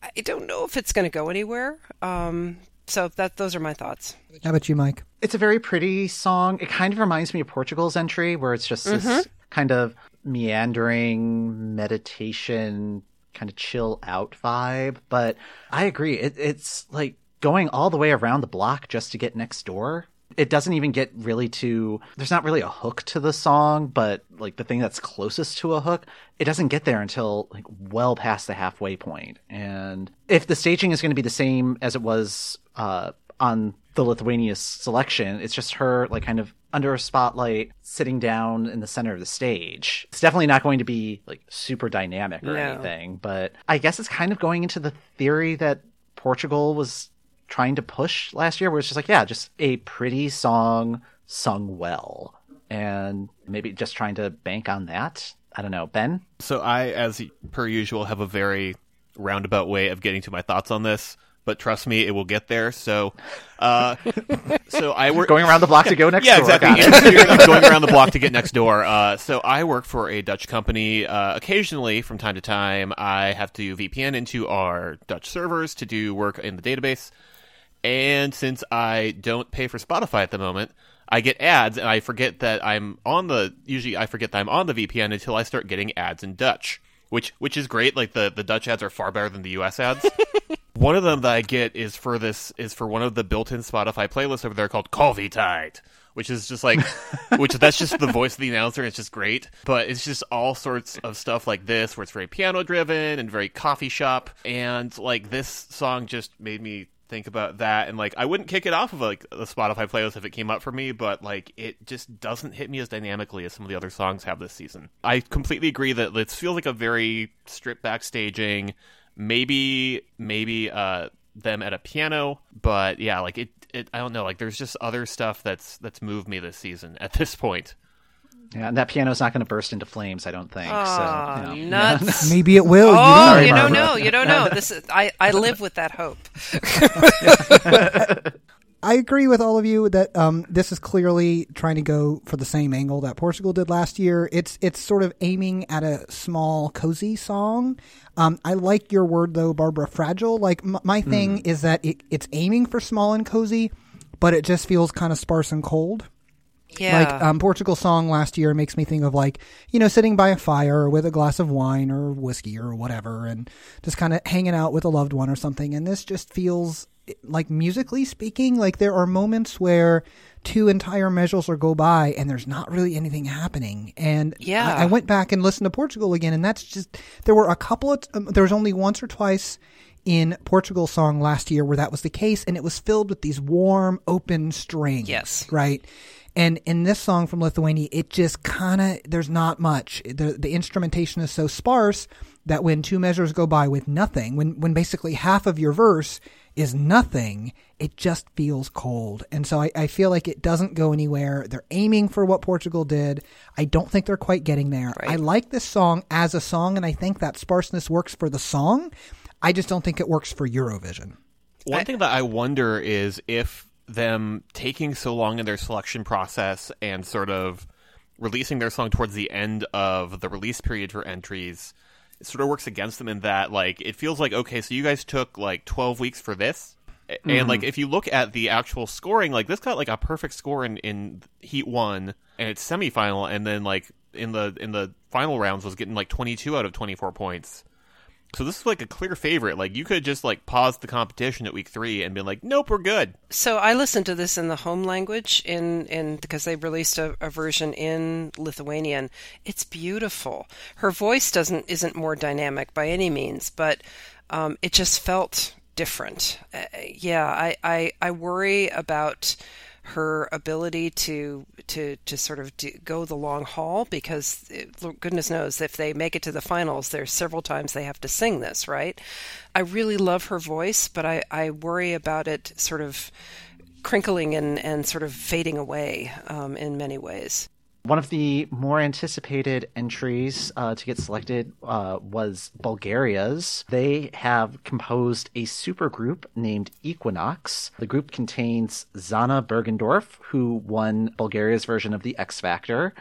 I don't know if it's going to go anywhere. Um, so that those are my thoughts. How about you, Mike? it's a very pretty song. It kind of reminds me of Portugal's entry, where it's just this kind of meandering meditation, kind of chill out vibe. But I agree. It, it's like going all the way around the block just to get next door. It doesn't even get really to, there's not really a hook to the song, but like the thing that's closest to a hook, it doesn't get there until like well past the halfway point. And if the staging is going to be the same as it was, uh, on the Lithuania selection. It's just her like kind of under a spotlight, sitting down in the center of the stage. It's definitely not going to be like super dynamic or No. anything, but I guess it's kind of going into the theory that Portugal was trying to push last year, where it's just like, yeah, just a pretty song sung well. And maybe just trying to bank on that. I don't know. Ben? So I, as per usual, have a very roundabout way of getting to my thoughts on this. But trust me, it will get there. So, uh, <laughs> so I work Going around the block to go <laughs> next yeah, door. exactly. <laughs> You're, you're going around the block to get next door. Uh, so I work for a Dutch company. Uh, occasionally, from time to time, I have to VPN into our Dutch servers to do work in the database. And since I don't pay for Spotify at the moment, I get ads, and I forget that I'm on the. Usually, I forget that I'm on the VPN until I start getting ads in Dutch, which which is great. Like the the Dutch ads are far better than the US ads. <laughs> one of them that I get is for this is for one of the built-in Spotify playlists over there called Coffee Tide, which is just like, <laughs> which that's just the voice of the announcer. And it's just great, but it's just all sorts of stuff like this where it's very piano driven and very coffee shop, and like this song just made me think about that and like I wouldn't kick it off of like the Spotify playlist if it came up for me but like it just doesn't hit me as dynamically as some of the other songs have this season. I completely agree that it feels like a very stripped back staging maybe maybe uh them at a piano but yeah like it, it i don't know like there's just other stuff that's that's moved me this season at this point Yeah, and that piano's not going to burst into flames, I don't think. Ah, so, you know. nuts. <laughs> Maybe it will. Oh, Sorry, you don't know. You don't know. <laughs> This is I. I live with that hope. I <laughs> I agree with all of you that um, this is clearly trying to go for the same angle that Portugal did last year. It's it's sort of aiming at a small, cozy song. Um, I like your word though, Barbara. Fragile. Like m- my thing is that it, it's aiming for small and cozy, but it just feels kind of sparse and cold. Yeah. Like um, Portugal song last year makes me think of like you know sitting by a fire with a glass of wine or whiskey or whatever, and just kind of hanging out with a loved one or something. And this just feels like musically speaking, like there are moments where two entire measures will go by and there's not really anything happening. And Yeah. I, I went back and listened to Portugal again, and that's just there were a couple of um, there was only once or twice in Portugal song last year where that was the case, and it was filled with these warm, open strings. Yes. right. And in this song from Lithuania, it just kind of there's not much. The the instrumentation is so sparse that when two measures go by with nothing, when when basically half of your verse is nothing, it just feels cold. And so I, I feel like it doesn't go anywhere. They're aiming for what Portugal did. I don't think they're quite getting there. Right. I like this song as a song, and I think that sparseness works for the song. I just don't think it works for Eurovision. One thing that I wonder is if them taking so long in their selection process and sort of releasing their song towards the end of the release period for entries, it sort of works against them in that like it feels like okay, so you guys took like twelve weeks for this. And mm-hmm. like if you look at the actual scoring, like this got like a perfect score in, in Heat One and its semifinal, and then like in the in the final rounds was getting like twenty two out of twenty four points. So this is like a clear favorite. Like you could just like pause the competition at week three and be like, nope, we're good. So I listened to this in the home language in in because they released a, a version in Lithuanian. It's beautiful. Her voice doesn't isn't more dynamic by any means, but um, it just felt different. Uh, yeah, I, I I worry about her ability to to to sort of do, go the long haul because it, goodness knows if they make it to the finals there's several times they have to sing this right? I really love her voice but i i worry about it sort of crinkling and and sort of fading away um, in many ways One of the more anticipated entries uh, to get selected uh, was Bulgaria's. They have composed a supergroup named Equinox. The group contains Zhana Bergendorff, who won Bulgaria's version of the X Factor.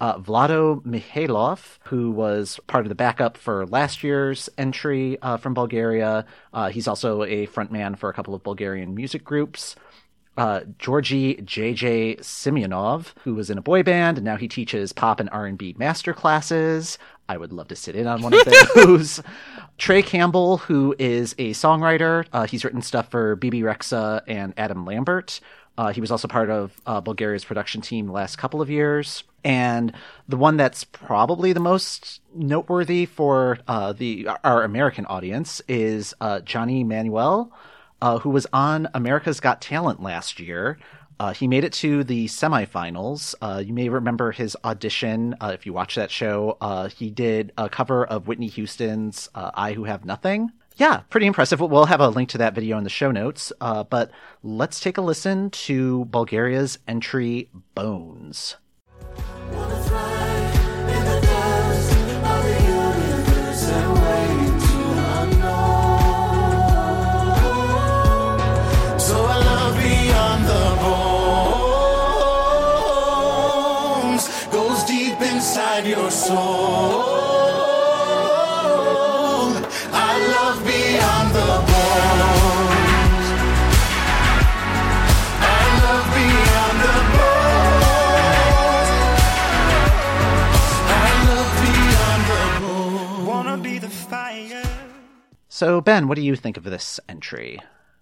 Uh, Vlado Mihailov, who was part of the backup for last year's entry uh, from Bulgaria. Uh, he's also a frontman for a couple of Bulgarian music groups uh, Georgi JJ Simeonov, who was in a boy band, and now he teaches pop and R&B master classes. I would love to sit in on one of <laughs> those. Trey Campbell, who is a songwriter, uh, he's written stuff for Bebe Rexha and Adam Lambert. Uh, he was also part of uh, Bulgaria's production team the last couple of years. And the one that's probably the most noteworthy for uh, the our American audience is uh, Johnny Manuel, uh, who was on America's Got Talent last year. Uh, he made it to the semifinals. Uh, you may remember his audition uh, if you watch that show. Uh, he did a cover of Whitney Houston's uh, "I Who Have Nothing." Yeah, pretty impressive. We'll have a link to that video in the show notes. But let's take a listen to Bulgaria's entry "Bones." Inside your soul. I love beyond the bones. I love beyond the bones. I love beyond the bones. Wanna be the fire. So, Ben, what do you think of this entry?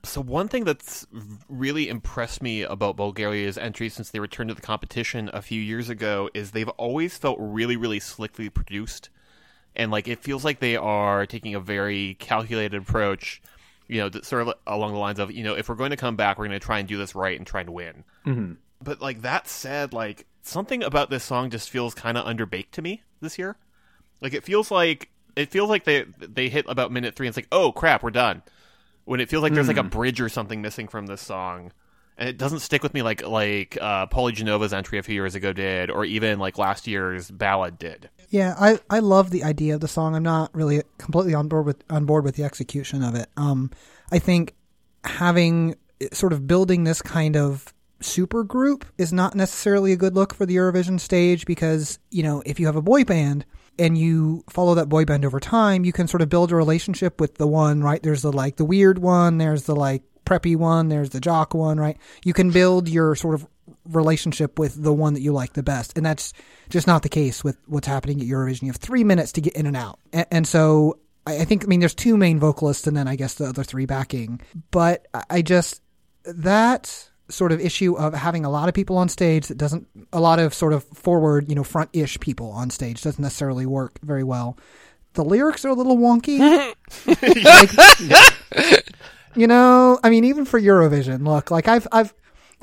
So one thing that's really impressed me about Bulgaria's entry since they returned to the competition a few years ago is they've always felt really, really slickly produced, and like it feels like they are taking a very calculated approach. You know, sort of along the lines of, you know, if we're going to come back, we're going to try and do this right and try and win. Mm-hmm. But like that said, like something about this song just feels kind of underbaked to me this year. Like it feels like it feels like they they hit about minute three and it's like, oh crap, we're done. When it feels like there's like a bridge or something missing from this song, and it doesn't stick with me like like uh, Poli Genova's entry a few years ago did, or even like last year's ballad did. Yeah, I, I love the idea of the song. I'm not really completely on board with on board with the execution of it. Um, I think having sort of building this kind of super group is not necessarily a good look for the Eurovision stage because, you know, if you have a boy band and you follow that boy band over time, you can sort of build a relationship with the one, right? There's the like the weird one, there's the like preppy one, there's the jock one, right? You can build your sort of relationship with the one that you like the best. And that's just not the case with what's happening at Eurovision. You have three minutes to get in and out. And, and so I, I think, I mean, there's two main vocalists and then I guess the other three backing. But I- I just, that sort of issue of having a lot of people on stage that doesn't, a lot of sort of forward, you know, front ish people on stage doesn't necessarily work very well. The lyrics are a little wonky. <laughs> like, you know, I mean, even for Eurovision, look, like I've, I've,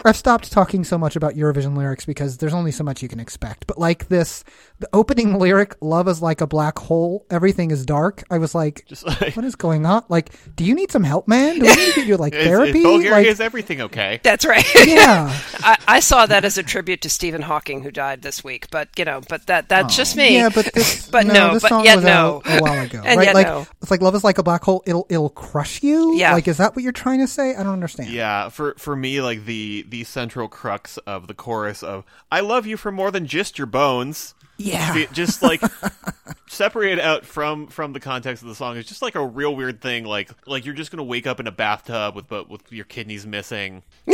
I've stopped talking so much about Eurovision lyrics because there's only so much you can expect. But like this, the opening lyric, "Love is like a black hole, everything is dark." I was like, Just like "What is going on? Like, do you need some help, man? Do we need to get you like <laughs> therapy?" is Bulgaria like, is everything okay? That's right. <laughs> yeah, I, I saw that as a tribute to Stephen Hawking, who died this week. But you know, but that that's just me. yeah, but this, <laughs> But no, no, this but song yet was no. out a while ago, And right? yet like, no. it's like "Love is like a black hole, it'll it'll crush you." Yeah. like is that what you're trying to say? I don't understand. Yeah, for for me, like the the central crux of the chorus of "I love you for more than just your bones." Yeah. Fe- just like <laughs> separate out from from the context of the song is just like a real weird thing. Like like you're just gonna wake up in a bathtub with but with your kidneys missing. <laughs>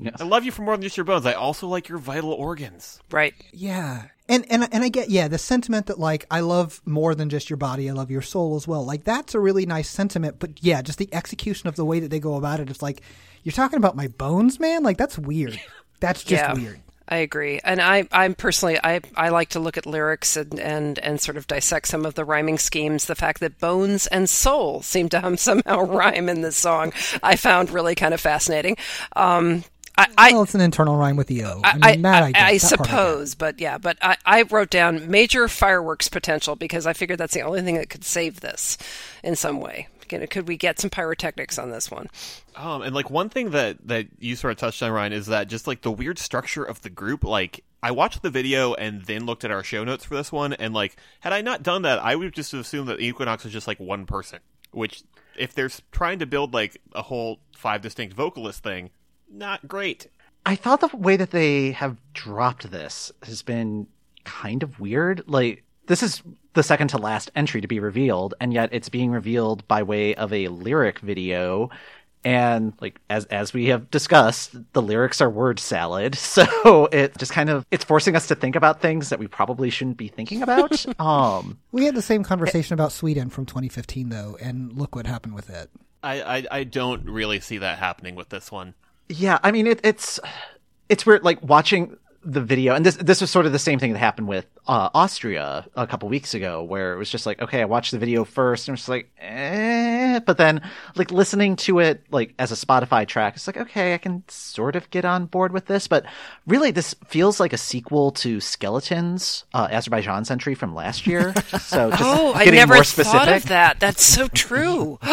Yes. I love you for more than just your bones. I also like your vital organs. right. Yeah. And and and I get yeah, the sentiment that like I love more than just your body, I love your soul as well. Like that's a really nice sentiment, but yeah, just the execution of the way that they go about it, it's like you're talking about my bones, man? Like that's weird. <laughs> That's just yeah. weird. I agree, and I, I'm personally, I, I like to look at lyrics and, and, and sort of dissect some of the rhyming schemes. The fact that bones and soul seem to <laughs> somehow rhyme in this song, I found really kind of fascinating. Um, I, I, well, it's an internal rhyme with the O. I, I, mean, that I, I, get. I That part get. suppose, but yeah, but I, I wrote down major fireworks potential because I figured that's the only thing that could save this in some way. You know, Could we get some pyrotechnics on this one? Um, and like one thing that that you sort of touched on, Ryan, is that just like the weird structure of the group. Like I watched the video and then looked at our show notes for this one, and like had I not done that, I would just assume that Equinox was just like one person. Which, if they're trying to build like a whole five distinct vocalist thing, not great. I thought the way that they have dropped this has been kind of weird. Like, this is the second to last entry to be revealed, and yet it's being revealed by way of a lyric video. And like as as we have discussed, the lyrics are word salad, <laughs> so it just kind of it's forcing us to think about things that we probably shouldn't be thinking about. <laughs> um, We had the same conversation about Sweden from 2015 though, and look what happened with it. I, I I don't really see that happening with this one. Yeah, I mean it, it's it's weird. Like watching the video, and this this was sort of the same thing that happened with uh, Austria a couple weeks ago, where it was just like, okay, I watched the video first, and it's just like, eh, but then like listening to it like as a Spotify track, it's like, okay, I can sort of get on board with this, but really, this feels like a sequel to Skeletons, uh, Azerbaijan's entry from last year. <laughs> So just Oh, I never more thought specific of that. That's so true. <gasps>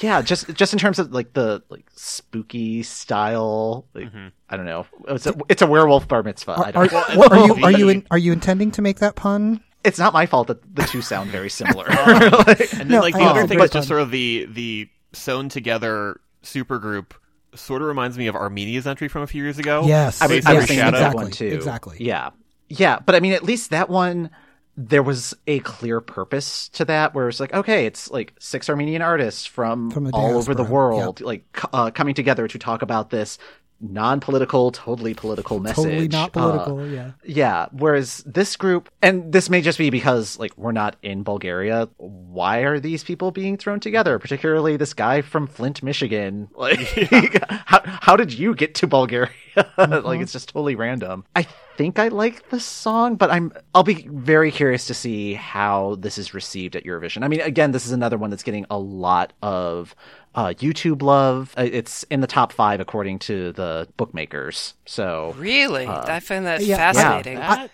yeah just just in terms of like the like spooky style like, i don't know it's a, it's a werewolf bar mitzvah I Are, don't, are you the- are you in, are you intending to make that pun? it's not my fault that the two sound very similar Like, <laughs> And then <laughs> No, like the I other know, thing is just sort of the the sewn together supergroup sort of reminds me of Armenia's entry from a few years ago. Yes, I was, Face I Every was thinking Shadow. Exactly, one too exactly. yeah yeah but i mean at least that one there was a clear purpose to that where it's like okay it's like six armenian artists from, From all over the diaspora, world like uh, coming together to talk about this non-political totally political message Totally not Uh, political. yeah. Yeah. Whereas this group, and this may just be because like we're not in Bulgaria. Why are these people being thrown together? Particularly this guy from Flint, Michigan. <laughs> Like, how how did you get to Bulgaria? <laughs> like it's just totally random. I think I like the song, but I'm I'll be very curious to see how this is received at Eurovision. I mean, again, this is another one that's getting a lot of uh, YouTube love. Uh, It's in the top five according to the bookmakers. So Really? I find that yeah, fascinating. That-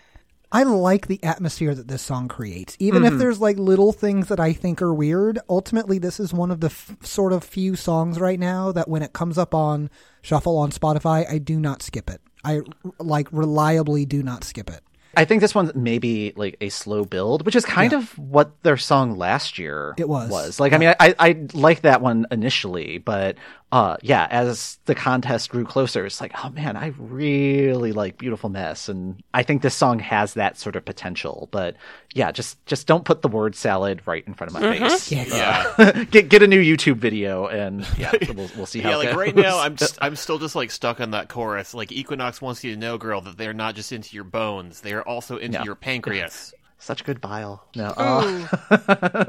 I like the atmosphere that this song creates. Even Mm-hmm. if there's like little things that I think are weird, ultimately this is one of the f- sort of few songs right now that when it comes up on shuffle on Spotify, I do not skip it. I like reliably do not skip it. I think this one's maybe like a slow build, which is kind of what their song last year It was. Was. Like, I mean, I, I I like that one initially, but uh, yeah, as the contest grew closer, it's like, oh man, I really like Beautiful Mess, and I think this song has that sort of potential. But yeah, just just don't put the word salad right in front of my face. Yeah. Yeah. <laughs> get get a new YouTube video, and yeah, <laughs> we'll, we'll see how. Yeah, it like goes. right now, I'm <laughs> just, I'm still just like stuck on that chorus. Like Equinox wants you to know, girl, that they're not just into your bones; they are also into Yeah. your pancreas. such good bile. No. uh,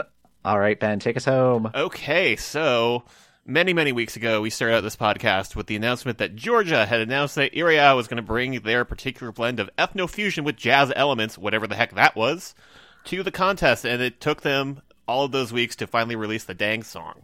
all right, Ben, take us home. Okay, so many, many weeks ago, we started out this podcast with the announcement that Georgia had announced that Iriao was going to bring their particular blend of ethno-fusion with jazz elements, whatever the heck that was, to the contest, and it took them all of those weeks to finally release the dang song.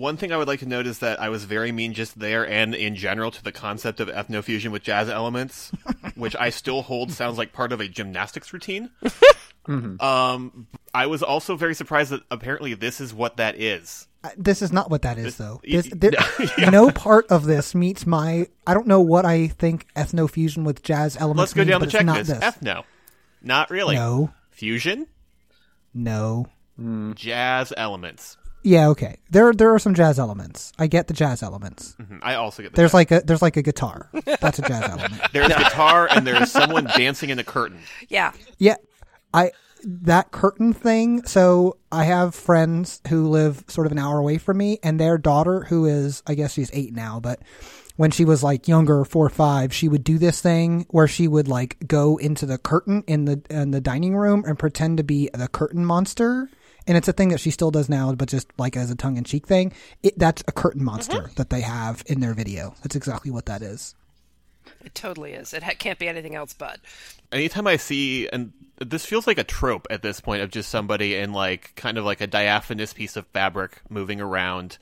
One thing I would like to note is that I was very mean just there and in general to the concept of ethno-fusion with jazz elements, <laughs> which I still hold sounds like part of a gymnastics routine. <laughs> Um, I was also very surprised that apparently this is what that is. Uh, This is not what that is, though. y- This, there- <laughs> No part of this meets my. I don't know what I think ethno fusion with jazz elements. Let's go means, down the but it's not checklist. this. Ethno, not really. No, Fusion, no. jazz elements. Yeah, okay. There, there are some jazz elements. I get the jazz elements. Mhm. I also get the There's jazz. like a, there's like a guitar. That's a jazz element. <laughs> there's guitar and there's someone dancing in the curtain. Yeah. Yeah, I that curtain thing. So I have friends who live sort of an hour away from me, and their daughter, who is I guess she's eight now, but when she was like younger, four or five, she would do this thing where she would like go into the curtain in the in the dining room and pretend to be the curtain monster. And it's a thing that she still does now, but just like as a tongue in cheek thing. It, that's a curtain monster mm-hmm. that they have in their video. That's exactly what that is. It totally is. It ha- can't be anything else but. anytime I see, and this feels like a trope at this point of just somebody in like kind of like a diaphanous piece of fabric moving around.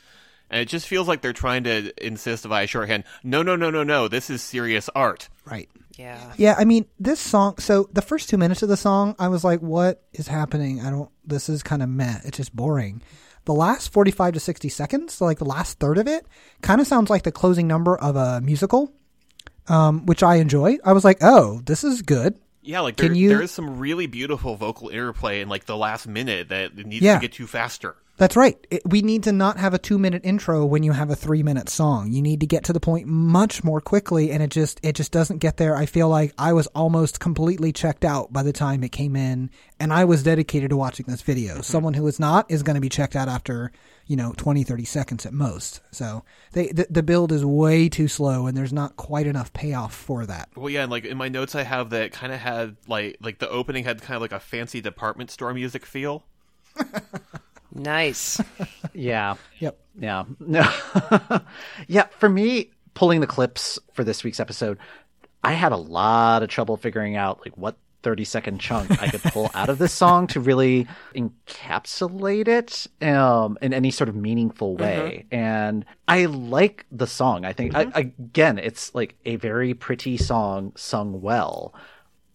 And it just feels like they're trying to insist via shorthand, no, no, no, no, no, this is serious art. Right. Yeah. Yeah, I mean, this song, so the first two minutes of the song, I was like, what is happening? I don't, this is kind of meh. It's just boring. The last 45 to 60 seconds, so like the last third of it, kind of sounds like the closing number of a musical, um, which I enjoy. I was like, oh, this is good. Yeah, like Can there, you- there is some really beautiful vocal interplay in like the last minute that needs Yeah. to get to faster. That's right. It, we need to not have a two minute intro when you have a three minute song. You need to get to the point much more quickly, and it just it just doesn't get there. I feel like I was almost completely checked out by the time it came in, and I was dedicated to watching this video. Someone who is not is going to be checked out after you know 20, 30 seconds at most. So they the, the build is way too slow, and there's not quite enough payoff for that. Well, yeah, and like in my notes, I have that kind of had like like the opening had kind of like a fancy department store music feel. <laughs> Nice. <laughs> Yeah. Yep. Yeah. No. <laughs> yeah. For me, pulling the clips for this week's episode, I had a lot of trouble figuring out like what 30 second chunk I could pull out of this <laughs> song to really encapsulate it um, in any sort of meaningful way. And I like the song. I think, I, again, it's like a very pretty song sung well.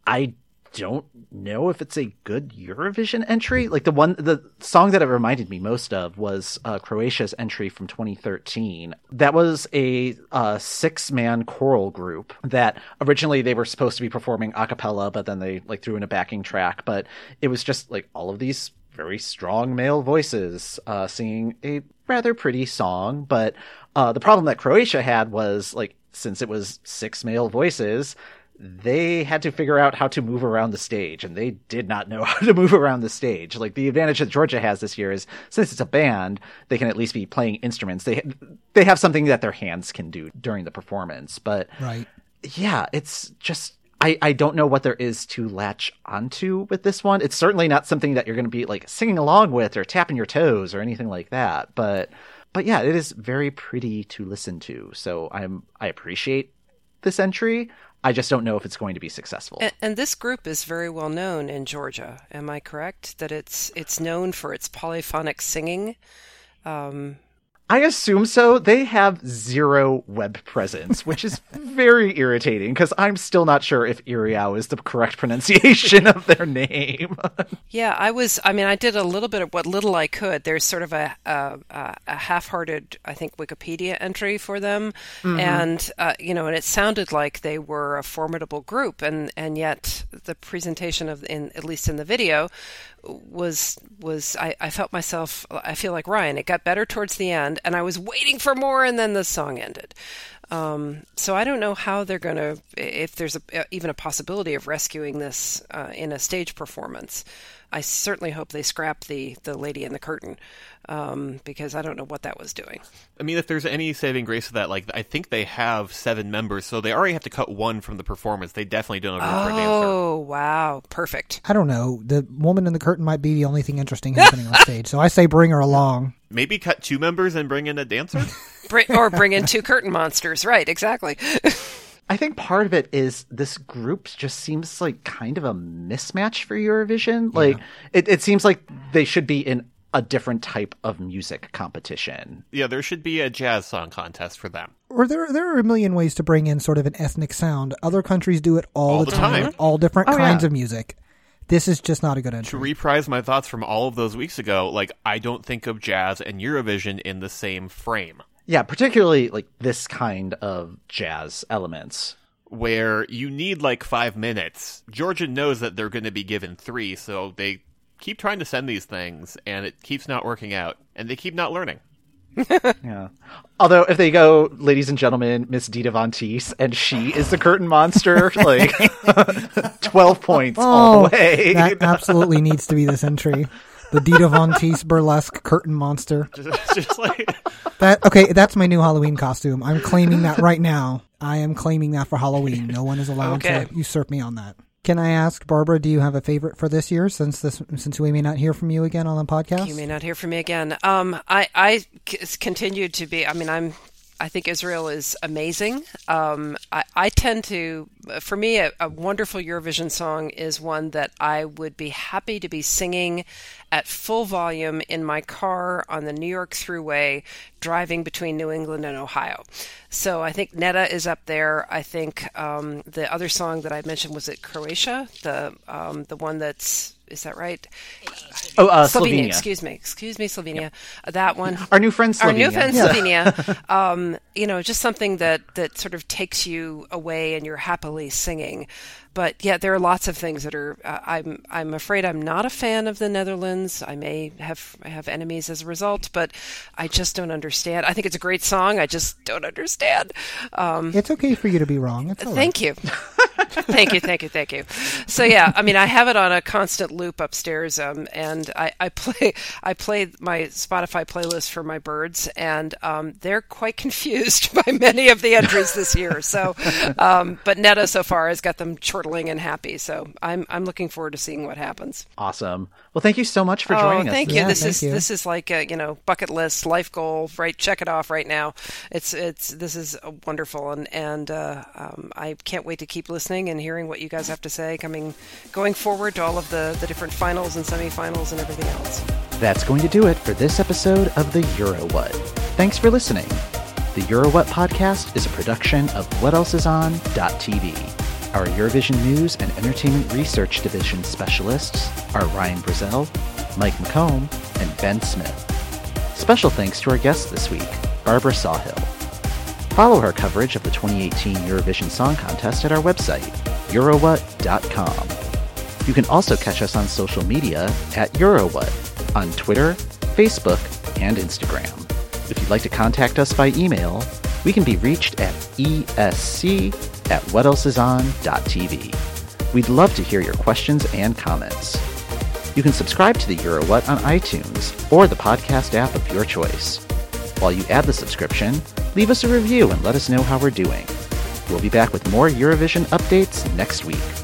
I don't know if it's a good Eurovision entry. Like the one, the song that it reminded me most of was uh, Croatia's entry from 2013. That was a uh, six-man choral group that originally they were supposed to be performing a cappella, but then they like threw in a backing track. But it was just like all of these very strong male voices uh, singing a rather pretty song. But uh, the problem that Croatia had was like since it was six male voices they had to figure out how to move around the stage and they did not know <laughs> how to move around the stage like the advantage that georgia has this year is since it's a band they can at least be playing instruments they they have something that their hands can do during the performance but Right. yeah it's just I, I don't know what there is to latch onto with this one. It's certainly not something that you're going to be like singing along with or tapping your toes or anything like that. But but yeah, it is very pretty to listen to. So I'm I appreciate this entry. I just don't know if it's going to be successful. And, and this group is very well known in Georgia. Am I correct that it's it's known for its polyphonic singing? Um, I assume so. They have zero web presence, which is <laughs> very irritating because I'm still not sure if Iriao is the correct pronunciation of their name. <laughs> Yeah, I was. I mean, I did a little bit of what little I could. There's sort of a a, a half-hearted, I think, Wikipedia entry for them, and uh, you know, and it sounded like they were a formidable group, and and yet the presentation of, in at least in the video, was was I, I felt myself. I feel like Ryan. It got better towards the end, and I was waiting for more, and then the song ended. Um, so I don't know how they're going to, if there's a, even a possibility of rescuing this uh, in a stage performance. I certainly hope they scrap the the lady in the curtain um, because I don't know what that was doing. I mean, if there's any saving grace of that, like I think they have seven members, so they already have to cut one from the performance. They definitely don't have room a dancer. Oh wow, perfect. I don't know. The woman in the curtain might be the only thing interesting happening on stage. So I say bring her along. Maybe cut two members and bring in a dancer. <laughs> Br- or bring in two curtain monsters, right? Exactly. <laughs> I think part of it is this group just seems like kind of a mismatch for Eurovision. Like it, it seems like they should be in a different type of music competition. yeah, there should be a jazz song contest for them. Or there, there are a million ways to bring in sort of an ethnic sound. Other countries do it all, All the the time, time. all different Oh, kinds yeah. of music. This is just not a good To reprise my thoughts from all of those weeks ago, like I don't think of jazz and Eurovision in the same frame. Yeah, particularly like this kind of jazz elements. where you need like five minutes. Georgia knows that they're going to be given three, so they keep trying to send these things, and it keeps not working out, and they keep not learning. <laughs> Yeah. Although if they go, ladies and gentlemen, Miss Dita Von Teese, and she is the curtain monster, <laughs> like <laughs> twelve points all the oh, way. Oh, that absolutely needs to be this entry. The Dita Von Teese burlesque curtain monster. <laughs> Just, just like That okay? That's my new Halloween costume. I'm claiming that right now. I am claiming that for Halloween. No one is allowed Okay. to usurp me on that. Can I ask Barbara? Do you have a favorite for this year? Since this, since we may not hear from you again on the podcast. You may not hear from me again. Um, I I c- continue to be. I mean, I'm. I think Israel is amazing. Um, I, I tend to, for me, a, a wonderful Eurovision song is one that I would be happy to be singing at full volume in my car on the New York Thruway, driving between New England and Ohio. So I think Netta is up there. I think um, the other song that I mentioned was it Croatia, the um, the one that's is that right? Oh, uh, Slovenia. Slovenia. Excuse me. Excuse me, Slovenia. Uh, That one. Our new friend Slovenia. Our new friend Slovenia. <laughs> um, you know, just something that that sort of takes you away and you're happily singing. But yeah, there are lots of things that are. Uh, I'm I'm afraid I'm not a fan of the Netherlands. I may have have enemies as a result, but I just don't understand. I think it's a great song. I just don't understand. Um, It's okay for you to be wrong. It's all right. Thank you. thank you, thank you, thank you. So yeah, I mean, I have it on a constant loop upstairs, um, and I, I play I play my Spotify playlist for my birds, and um, they're quite confused <laughs> by many of the entries this year. So, um, but Netta so far has got them chortling and happy. So I'm I'm looking forward to seeing what happens. Awesome. Well, thank you so much for joining oh, us. thank this you. Yeah, this thank is you. this is like a you know bucket list, life goal. Right, check it off right now. It's it's this is uh, wonderful, and and uh, um, I can't wait to keep listening and hearing what you guys have to say coming going forward to all of the the different finals and semifinals and everything else. That's going to do it for this episode of the Euro What. Thanks for listening. The Euro What podcast is a production of WhatElseIsOn.tv. Our Eurovision News and Entertainment Research Division specialists are Ryan Brazel, Mike McComb, and Ben Smith. Special thanks to our guests this week, Barbara Sawhill. Follow our coverage of the 2018 Eurovision Song Contest at our website, Eurowhat.com. You can also catch us on social media at Eurowhat on Twitter, Facebook, and Instagram. If you'd like to contact us by email, we can be reached at esc at whatelseison.tv. We'd love to hear your questions and comments. You can subscribe to the Eurowhat on iTunes or the podcast app of your choice. While you add the subscription, leave us a review and let us know how we're doing. We'll be back with more Eurovision updates next week.